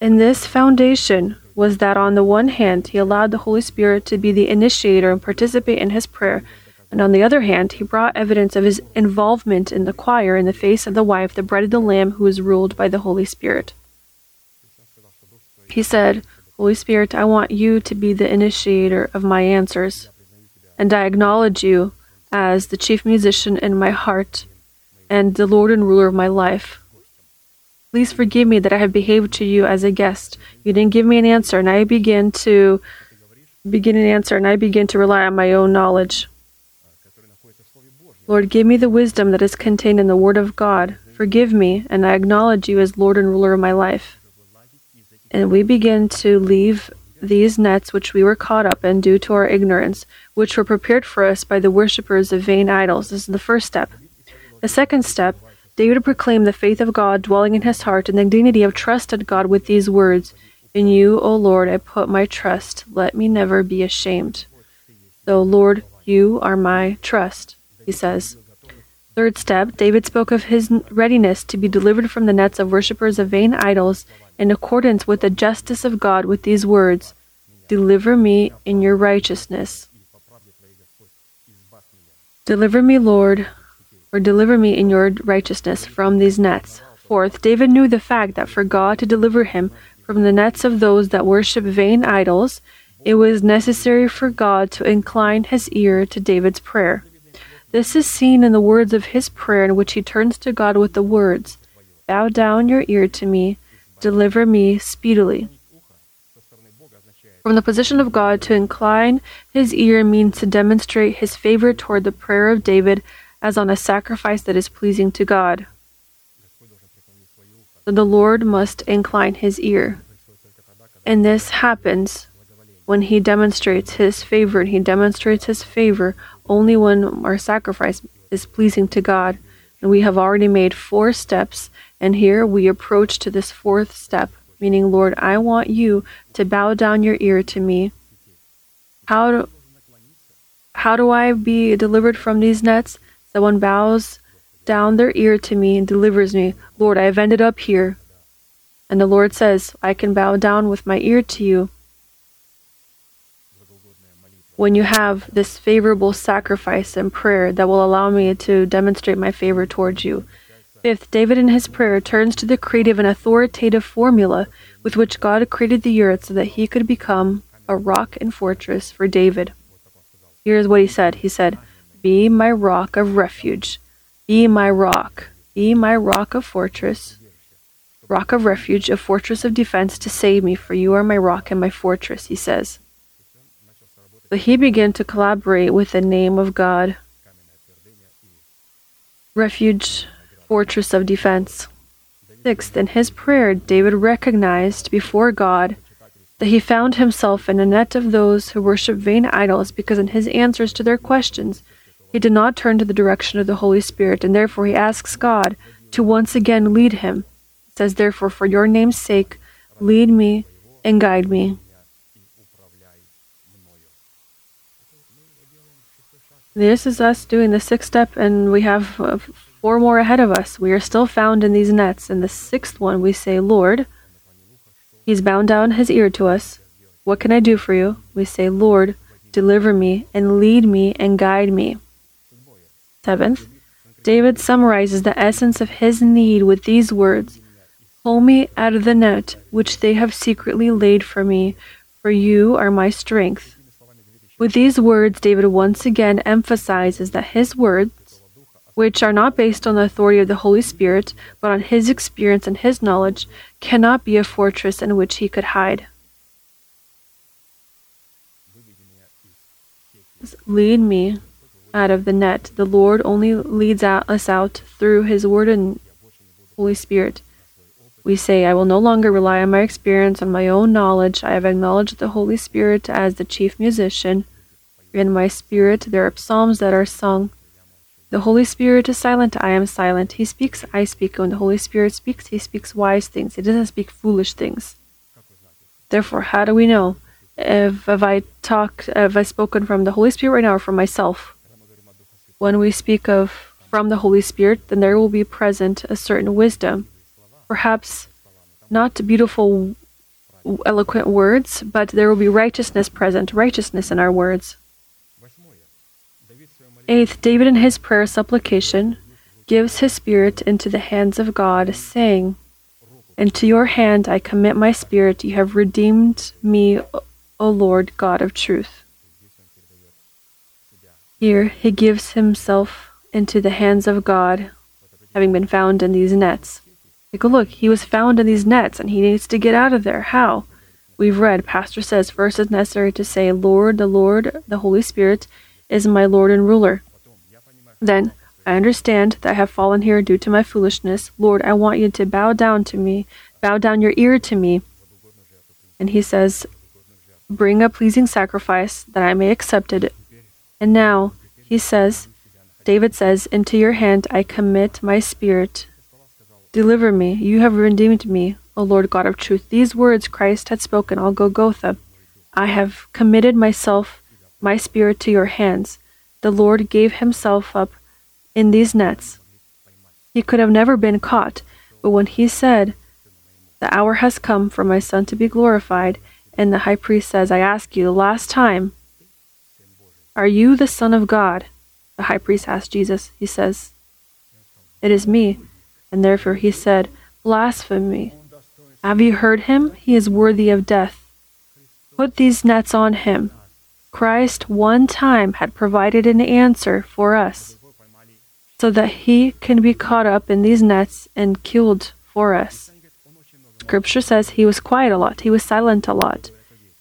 A: And this foundation was that on the one hand, he allowed the Holy Spirit to be the initiator and participate in his prayer, and on the other hand, he brought evidence of his involvement in the choir in the face of the wife, the bride of the Lamb, who is ruled by the Holy Spirit. He said, Holy Spirit, I want you to be the initiator of my answers, and I acknowledge you as the chief musician in my heart and the Lord and ruler of my life. Please forgive me that I have behaved to you as a guest. You didn't give me an answer, and I begin to begin an answer, and I begin to rely on my own knowledge. Lord, give me the wisdom that is contained in the Word of God. Forgive me, and I acknowledge you as Lord and ruler of my life. And we begin to leave these nets which we were caught up in due to our ignorance, which were prepared for us by the worshippers of vain idols. This is the first step. The second step, David proclaimed the faith of God dwelling in his heart and the dignity of trust in God with these words In you, O Lord, I put my trust. Let me never be ashamed. So, Lord, you are my trust he says. Third step, David spoke of his readiness to be delivered from the nets of worshippers of vain idols in accordance with the justice of God with these words Deliver me in your righteousness. Deliver me, Lord, or deliver me in your righteousness from these nets. Fourth, David knew the fact that for God to deliver him from the nets of those that worship vain idols, it was necessary for God to incline his ear to David's prayer. This is seen in the words of his prayer, in which he turns to God with the words Bow down your ear to me, deliver me speedily. From the position of God, to incline his ear means to demonstrate his favor toward the prayer of David as on a sacrifice that is pleasing to God. The Lord must incline his ear. And this happens when he demonstrates his favor, and he demonstrates his favor only when our sacrifice is pleasing to God. And we have already made four steps and here we approach to this fourth step, meaning, Lord, I want you to bow down your ear to me. How do, how do I be delivered from these nets? Someone bows down their ear to me and delivers me. Lord, I have ended up here. And the Lord says, I can bow down with my ear to you. When you have this favorable sacrifice and prayer that will allow me to demonstrate my favor towards you. Fifth, David in his prayer turns to the creative and authoritative formula with which God created the earth so that he could become a rock and fortress for David. Here is what he said He said, Be my rock of refuge, be my rock, be my rock of fortress, rock of refuge, a fortress of defense to save me, for you are my rock and my fortress, he says. So he began to collaborate with the name of God. Refuge, fortress of defense. Sixth, in his prayer, David recognized before God that he found himself in a net of those who worship vain idols because in his answers to their questions he did not turn to the direction of the Holy Spirit, and therefore he asks God to once again lead him. He says, Therefore, for your name's sake, lead me and guide me. This is us doing the sixth step, and we have uh, four more ahead of us. We are still found in these nets. In the sixth one, we say, Lord, He's bound down His ear to us. What can I do for you? We say, Lord, deliver me and lead me and guide me. Seventh, David summarizes the essence of his need with these words Pull me out of the net which they have secretly laid for me, for you are my strength. With these words, David once again emphasizes that his words, which are not based on the authority of the Holy Spirit, but on his experience and his knowledge, cannot be a fortress in which he could hide. Lead me out of the net. The Lord only leads us out through his word and Holy Spirit. We say, I will no longer rely on my experience, on my own knowledge. I have acknowledged the Holy Spirit as the chief musician. In my spirit, there are psalms that are sung. The Holy Spirit is silent, I am silent. He speaks, I speak. When the Holy Spirit speaks, he speaks wise things. He doesn't speak foolish things. Therefore, how do we know if, if I talked, if I spoken from the Holy Spirit right now or from myself? When we speak of from the Holy Spirit, then there will be present a certain wisdom. Perhaps not beautiful, eloquent words, but there will be righteousness present, righteousness in our words. Eighth, David in his prayer supplication gives his spirit into the hands of God, saying, Into your hand I commit my spirit, you have redeemed me, O Lord God of truth. Here he gives himself into the hands of God, having been found in these nets. Take a look, he was found in these nets and he needs to get out of there. How? We've read, Pastor says, first it's necessary to say, Lord, the Lord, the Holy Spirit, is my Lord and ruler. Then, I understand that I have fallen here due to my foolishness. Lord, I want you to bow down to me, bow down your ear to me. And he says, Bring a pleasing sacrifice that I may accept it. And now, he says, David says, Into your hand I commit my spirit. Deliver me. You have redeemed me, O Lord God of truth. These words Christ had spoken on Golgotha. I have committed myself, my spirit to your hands. The Lord gave himself up in these nets. He could have never been caught, but when he said, The hour has come for my son to be glorified, and the high priest says, I ask you the last time, Are you the Son of God? The high priest asked Jesus. He says, It is me. And therefore he said, Blasphemy. Have you heard him? He is worthy of death. Put these nets on him. Christ one time had provided an answer for us, so that he can be caught up in these nets and killed for us. Scripture says he was quiet a lot, he was silent a lot,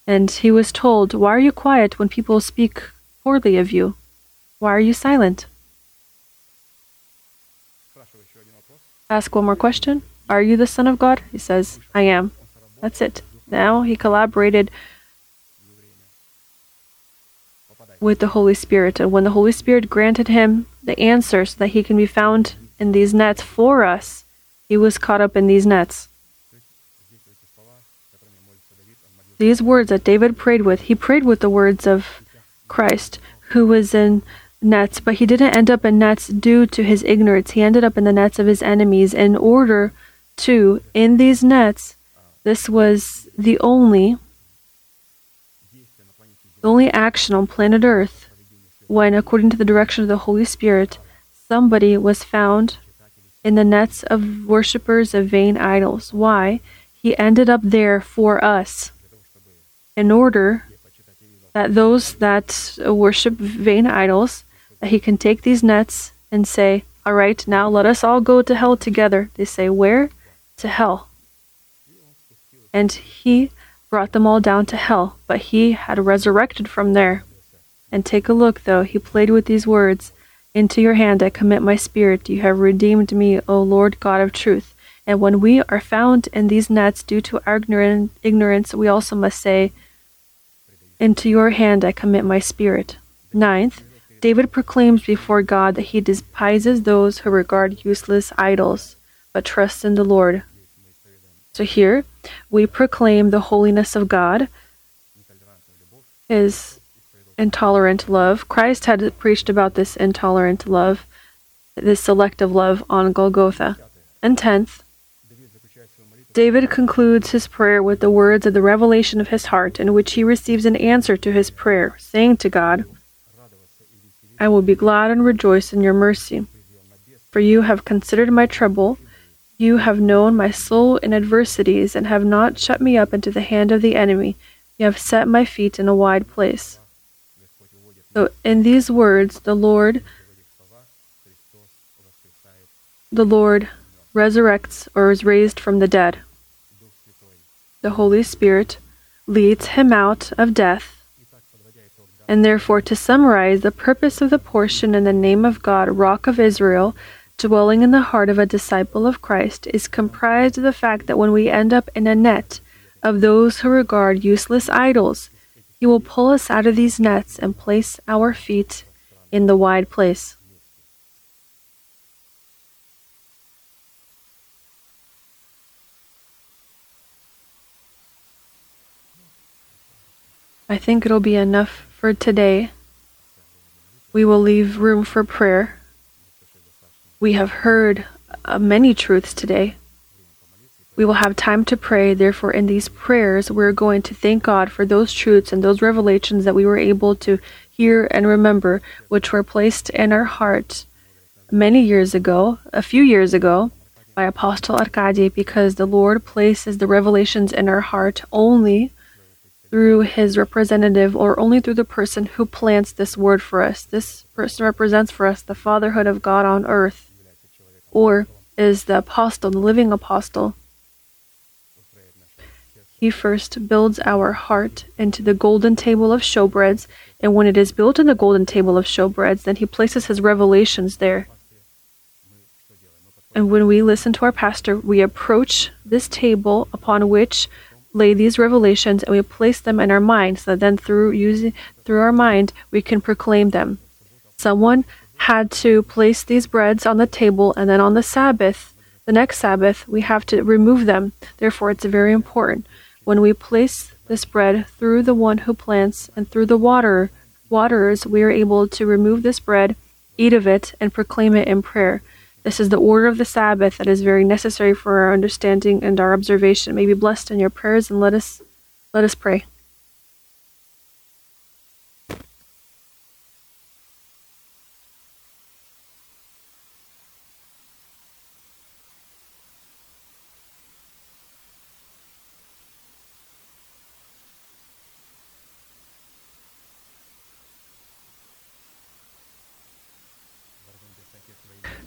A: and he was told, Why are you quiet when people speak poorly of you? Why are you silent? Ask one more question Are you the Son of God? He says, I am. That's it. Now he collaborated with the Holy Spirit. And when the Holy Spirit granted him the answers so that he can be found in these nets for us, he was caught up in these nets. These words that David prayed with, he prayed with the words of Christ, who was in nets, but he didn't end up in nets due to his ignorance. He ended up in the nets of his enemies in order to, in these nets, this was the only the only action on planet Earth when, according to the direction of the Holy Spirit, somebody was found in the nets of worshippers of vain idols. Why? He ended up there for us in order that those that worship vain idols, that he can take these nets and say, All right, now let us all go to hell together. They say, Where? To hell. And he brought them all down to hell, but he had resurrected from there. And take a look, though, he played with these words Into your hand I commit my spirit. You have redeemed me, O Lord God of truth. And when we are found in these nets due to our ignorance, we also must say, Into your hand I commit my spirit. Ninth, David proclaims before God that he despises those who regard useless idols, but trusts in the Lord. So here, we proclaim the holiness of God, His intolerant love. Christ had preached about this intolerant love, this selective love on Golgotha. And tenth, David concludes his prayer with the words of the revelation of his heart, in which he receives an answer to his prayer, saying to God, I will be glad and rejoice in your mercy, for you have considered my trouble you have known my soul in adversities, and have not shut me up into the hand of the enemy. You have set my feet in a wide place. So, in these words, the Lord, the Lord resurrects or is raised from the dead. The Holy Spirit leads him out of death. And therefore, to summarize the purpose of the portion in the name of God, Rock of Israel, dwelling in the heart of a disciple of Christ, is comprised of the fact that when we end up in a net of those who regard useless idols, He will pull us out of these nets and place our feet in the wide place. I think it'll be enough for today. We will leave room for prayer. We have heard uh, many truths today. We will have time to pray. Therefore, in these prayers, we're going to thank God for those truths and those revelations that we were able to hear and remember, which were placed in our heart many years ago, a few years ago, by Apostle Arkady, because the Lord places the revelations in our heart only through his representative or only through the person who plants this word for us. This person represents for us the fatherhood of God on earth, or is the apostle, the living apostle. He first builds our heart into the golden table of showbreads, and when it is built in the golden table of showbreads, then he places his revelations there. And when we listen to our pastor, we approach this table upon which lay these revelations and we place them in our mind so that then through using through our mind we can proclaim them. Someone had to place these breads on the table and then on the Sabbath, the next Sabbath, we have to remove them. Therefore it's very important. When we place this bread through the one who plants and through the water waterers, we are able to remove this bread, eat of it, and proclaim it in prayer. This is the order of the Sabbath that is very necessary for our understanding and our observation. May be blessed in your prayers and let us let us pray.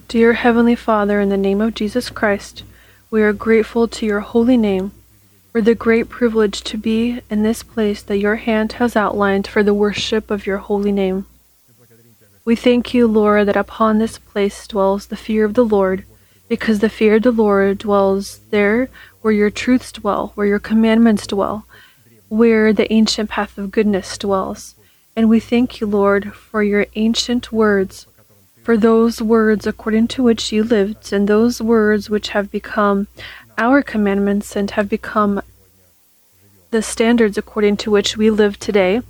A: Dear Heavenly Father, in the name of Jesus Christ, we are grateful to your holy name for the great privilege to be in this place that your hand has outlined for the worship of your holy name. We thank you, Lord, that upon this place dwells the fear of the Lord, because the fear of the Lord dwells there where your truths dwell, where your commandments dwell, where the ancient path of goodness dwells. And we thank you, Lord, for your ancient words, for those words according to which you lived, and those words which have become our commandments and have become the standards according to which we live today,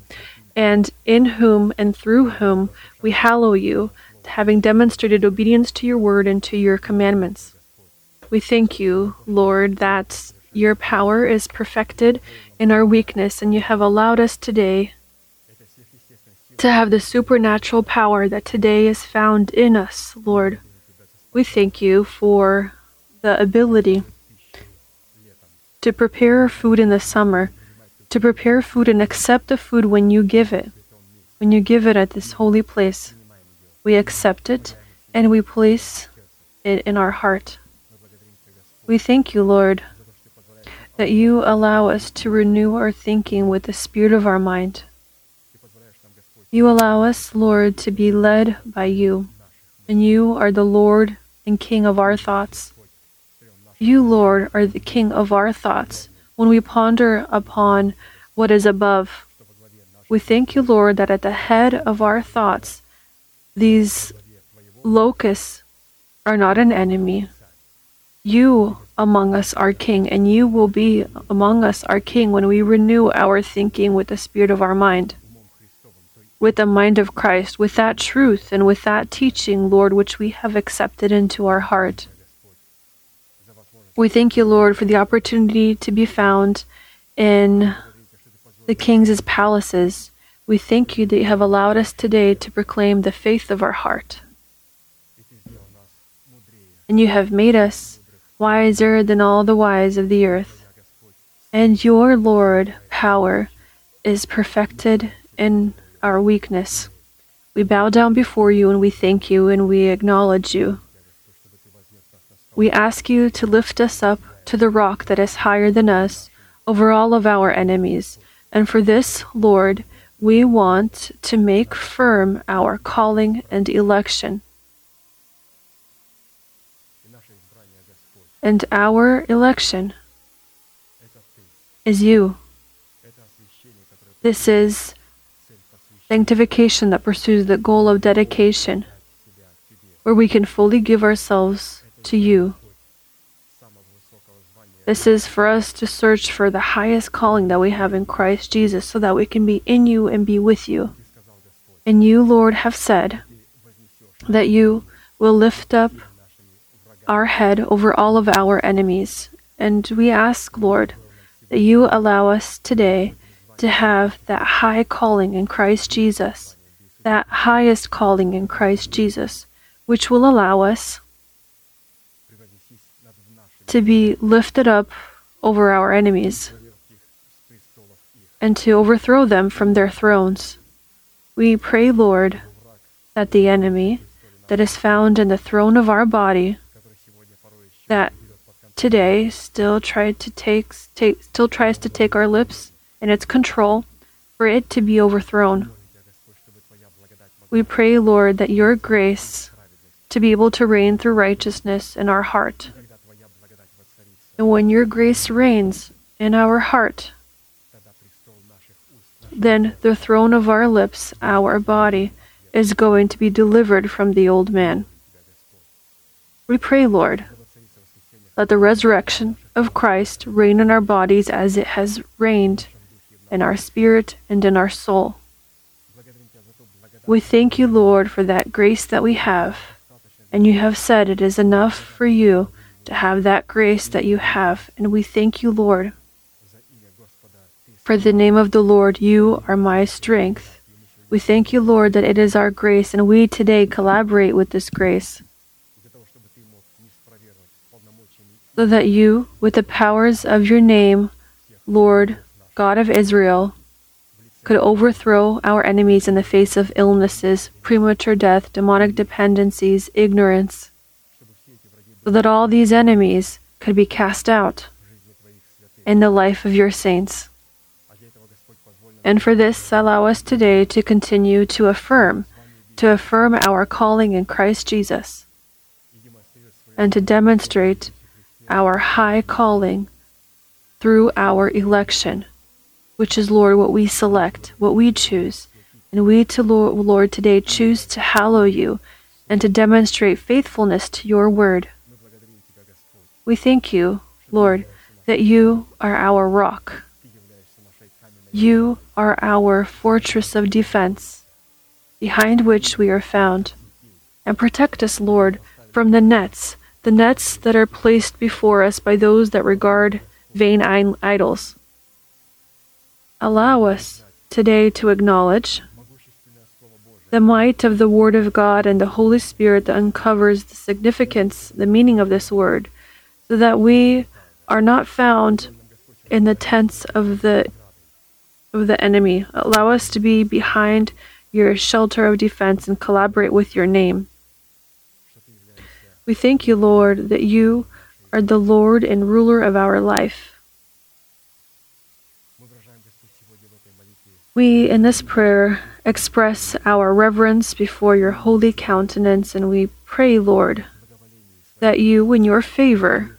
A: and in whom and through whom we hallow you, having demonstrated obedience to your word and to your commandments. We thank you, Lord, that your power is perfected in our weakness, and you have allowed us today to have the supernatural power that today is found in us, Lord. We thank you for the ability to prepare food in the summer, to prepare food and accept the food when you give it. When you give it at this holy place, we accept it and we place it in our heart. We thank you, Lord, that you allow us to renew our thinking with the spirit of our mind. You allow us, Lord, to be led by you, and you are the Lord and King of our thoughts. You, Lord, are the King of our thoughts. When we ponder upon what is above, we thank you, Lord, that at the head of our thoughts, these locusts are not an enemy. You among us are King, and you will be among us our King when we renew our thinking with the spirit of our mind with the mind of Christ, with that truth and with that teaching, Lord, which we have accepted into our heart. We thank you, Lord, for the opportunity to be found in the king's palaces. We thank you that you have allowed us today to proclaim the faith of our heart. And you have made us wiser than all the wise of the earth. And your, Lord, power is perfected in our weakness. We bow down before you and we thank you and we acknowledge you. We ask you to lift us up to the rock that is higher than us over all of our enemies. And for this, Lord, we want to make firm our calling and election. And our election is you. This is sanctification that pursues the goal of dedication, where we can fully give ourselves to you. This is for us to search for the highest calling that we have in Christ Jesus so that we can be in you and be with you. And you, Lord, have said that you will lift up our head over all of our enemies. And we ask, Lord, that you allow us today to have that high calling in Christ Jesus, that highest calling in Christ Jesus, which will allow us to be lifted up over our enemies and to overthrow them from their thrones. We pray, Lord, that the enemy that is found in the throne of our body, that today still tried to take, take still tries to take our lips and its control, for it to be overthrown. We pray, Lord, that your grace to be able to reign through righteousness in our heart. And when your grace reigns in our heart, then the throne of our lips, our body, is going to be delivered from the old man. We pray, Lord, let the resurrection of Christ reign in our bodies as it has reigned in our spirit and in our soul. We thank you, Lord, for that grace that we have. And you have said it is enough for you to have that grace that you have. And we thank you, Lord. For the name of the Lord, you are my strength. We thank you, Lord, that it is our grace, and we today collaborate with this grace. So that you, with the powers of your name, Lord, God of Israel, could overthrow our enemies in the face of illnesses, premature death, demonic dependencies, ignorance, so that all these enemies could be cast out in the life of your saints. And for this, allow us today to continue to affirm, to affirm our calling in Christ Jesus, and to demonstrate our high calling through our election which is, Lord, what we select, what we choose. And we, to Lord, Lord, today choose to hallow you and to demonstrate faithfulness to your word. We thank you, Lord, that you are our rock. You are our fortress of defense, behind which we are found. And protect us, Lord, from the nets, the nets that are placed before us by those that regard vain idols allow us today to acknowledge the might of the Word of God and the Holy Spirit that uncovers the significance, the meaning of this word, so that we are not found in the tents of the of the enemy. Allow us to be behind your shelter of defense and collaborate with your name. We thank you, Lord, that you are the Lord and ruler of our life. We, in this prayer, express our reverence before your holy countenance, and we pray, Lord, that you, in your favor,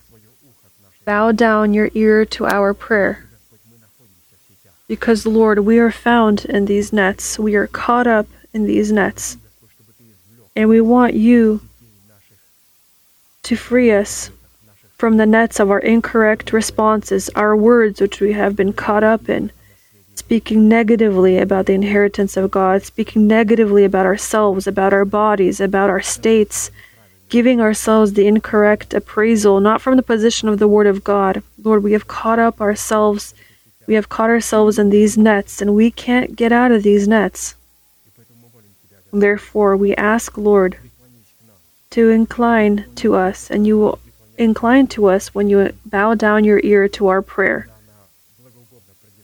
A: bow down your ear to our prayer. Because, Lord, we are found in these nets, we are caught up in these nets, and we want you to free us from the nets of our incorrect responses, our words which we have been caught up in speaking negatively about the inheritance of God, speaking negatively about ourselves, about our bodies, about our states, giving ourselves the incorrect appraisal, not from the position of the Word of God. Lord, we have caught up ourselves. We have caught ourselves in these nets, and we can't get out of these nets. Therefore, we ask, Lord, to incline to us, and you will incline to us when you bow down your ear to our prayer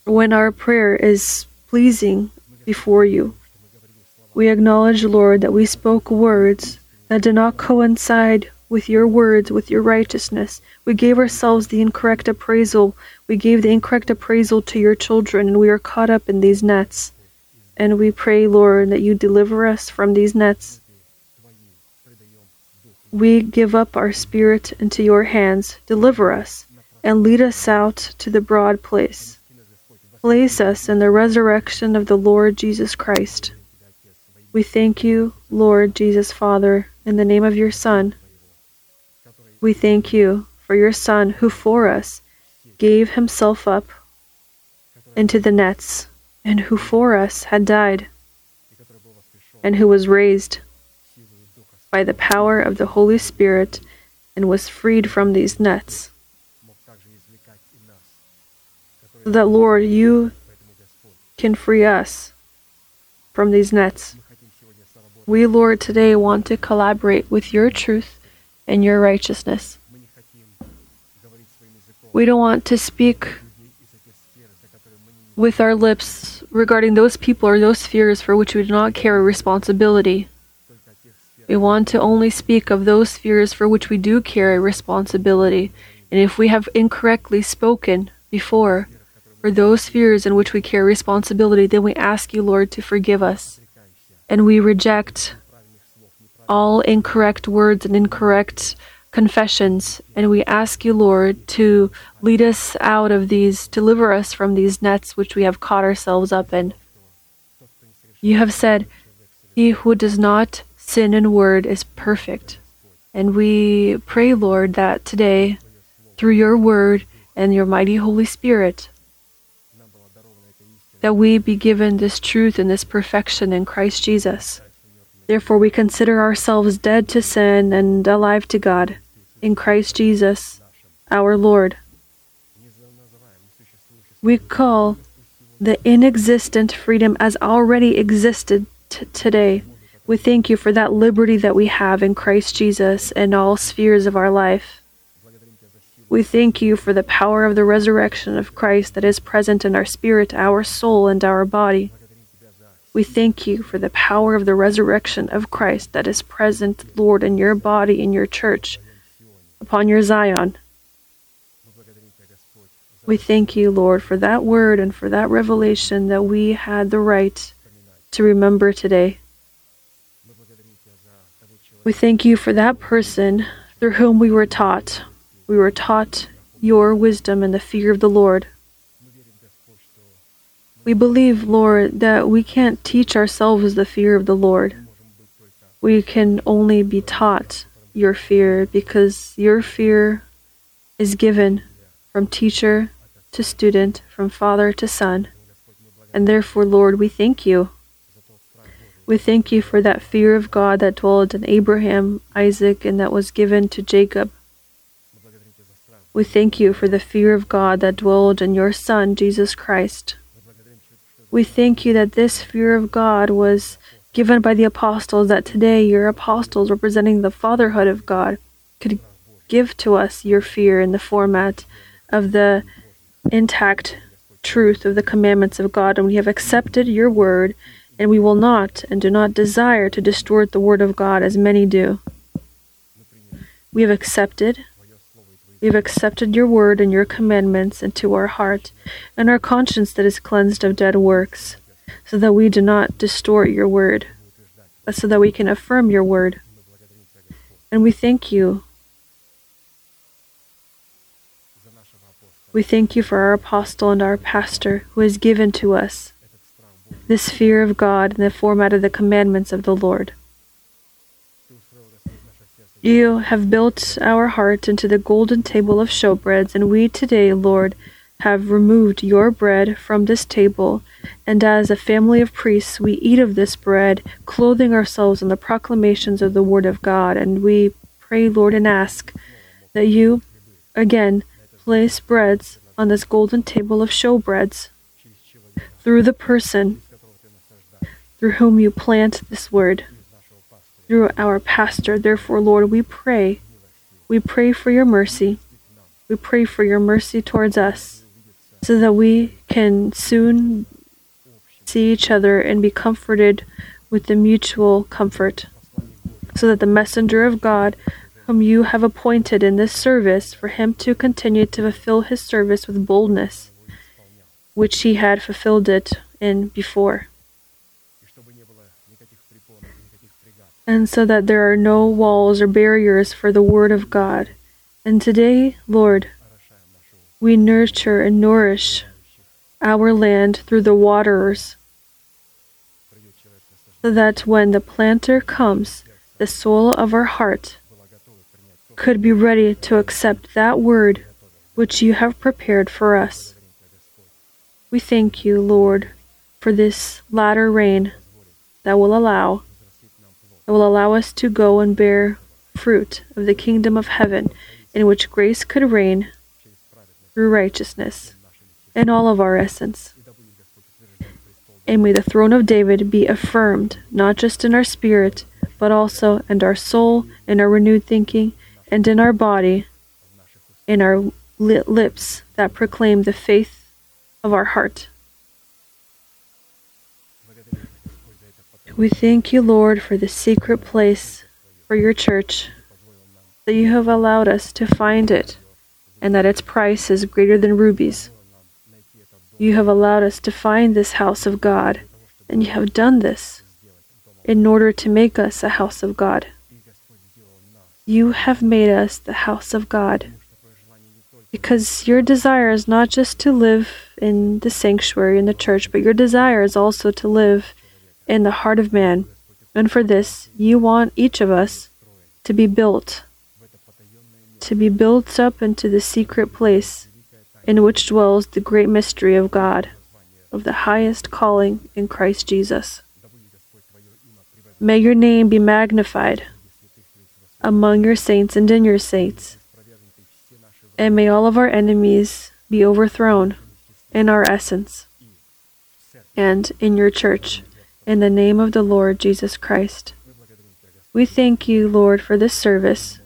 A: when our prayer is pleasing before you. We acknowledge, Lord, that we spoke words that did not coincide with your words, with your righteousness. We gave ourselves the incorrect appraisal. We gave the incorrect appraisal to your children, and we are caught up in these nets. And we pray, Lord, that you deliver us from these nets. We give up our spirit into your hands. Deliver us and lead us out to the broad place place us in the resurrection of the Lord Jesus Christ. We thank you, Lord Jesus Father, in the name of your Son. We thank you for your Son who for us gave himself up into the nets, and who for us had died, and who was raised by the power of the Holy Spirit and was freed from these nets. that, Lord, you can free us from these nets. We, Lord, today want to collaborate with your truth and your righteousness. We don't want to speak with our lips regarding those people or those spheres for which we do not carry responsibility. We want to only speak of those spheres for which we do carry responsibility. And if we have incorrectly spoken before, for those fears in which we carry responsibility, then we ask you, Lord, to forgive us. And we reject all incorrect words and incorrect confessions. And we ask you, Lord, to lead us out of these, deliver us from these nets which we have caught ourselves up in. You have said, He who does not sin in word is perfect. And we pray, Lord, that today, through your word and your mighty Holy Spirit, that we be given this truth and this perfection in Christ Jesus. Therefore, we consider ourselves dead to sin and alive to God in Christ Jesus, our Lord. We call the inexistent freedom as already existed t- today. We thank you for that liberty that we have in Christ Jesus in all spheres of our life. We thank you for the power of the resurrection of Christ that is present in our spirit, our soul, and our body. We thank you for the power of the resurrection of Christ that is present, Lord, in your body, in your church, upon your Zion. We thank you, Lord, for that word and for that revelation that we had the right to remember today. We thank you for that person through whom we were taught we were taught your wisdom and the fear of the Lord. We believe, Lord, that we can't teach ourselves the fear of the Lord. We can only be taught your fear because your fear is given from teacher to student, from father to son. And therefore, Lord, we thank you. We thank you for that fear of God that dwelled in Abraham, Isaac, and that was given to Jacob. We thank you for the fear of God that dwelled in your Son, Jesus Christ. We thank you that this fear of God was given by the apostles, that today your apostles, representing the fatherhood of God, could give to us your fear in the format of the intact truth of the commandments of God, and we have accepted your word, and we will not and do not desire to distort the word of God as many do. We have accepted we have accepted your word and your commandments into our heart and our conscience that is cleansed of dead works, so that we do not distort your word, but so that we can affirm your word. And we thank you. We thank you for our apostle and our pastor who has given to us this fear of God in the format of the commandments of the Lord. You have built our heart into the golden table of showbreads, and we today, Lord, have removed your bread from this table, and as a family of priests, we eat of this bread, clothing ourselves in the proclamations of the Word of God. And we pray, Lord, and ask that you, again, place breads on this golden table of showbreads through the person through whom you plant this word through our pastor. Therefore, Lord, we pray. We pray for your mercy. We pray for your mercy towards us so that we can soon see each other and be comforted with the mutual comfort, so that the messenger of God, whom you have appointed in this service, for him to continue to fulfill his service with boldness, which he had fulfilled it in before. and so that there are no walls or barriers for the Word of God. And today, Lord, we nurture and nourish our land through the
B: waters,
A: so that when the planter comes, the soul of our heart could be ready to accept that word which you have prepared for us. We thank you, Lord, for this latter rain that will allow and will allow us to go and bear fruit of the kingdom of heaven, in which grace could reign through righteousness in all of our essence. And may the throne of David be affirmed, not just in our spirit, but also in our soul, in our renewed thinking, and in our body, in our lips that proclaim the faith of our heart. We thank you, Lord, for the secret place for your church, that you have allowed us to find it, and that its price is greater than rubies. You have allowed us to find this house of God, and you have done this in order to make us a house of God. You have made us the house of God because your desire is not just to live in the sanctuary in the church, but your desire is also to live in the heart of man. And for this, you want each of us to be built, to be built up into the secret place in which dwells the great mystery of God, of the highest calling in Christ Jesus. May your name be magnified among your saints and in your saints, and may all of our enemies be overthrown in our essence and in your church. In the name of the Lord Jesus Christ. We thank you, Lord, for this service,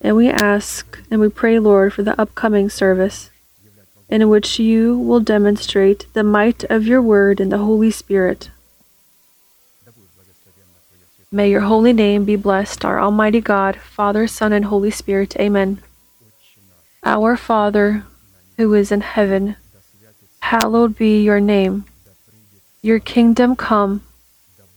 A: and we ask and we pray, Lord, for the upcoming service, in which you will demonstrate the might of your word and the Holy Spirit. May your holy name be blessed, our Almighty God, Father, Son, and Holy Spirit. Amen. Our Father, who is in heaven, hallowed be your name. Your kingdom come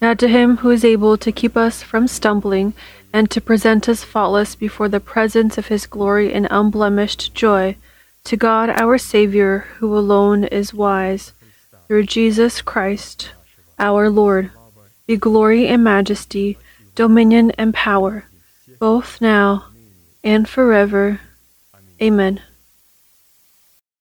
A: Now to him who is able to keep us from stumbling and to present us faultless before the presence of his glory in unblemished joy, to God our Savior, who alone is wise, through Jesus Christ our Lord, be glory and majesty, dominion and power, both now and forever. Amen.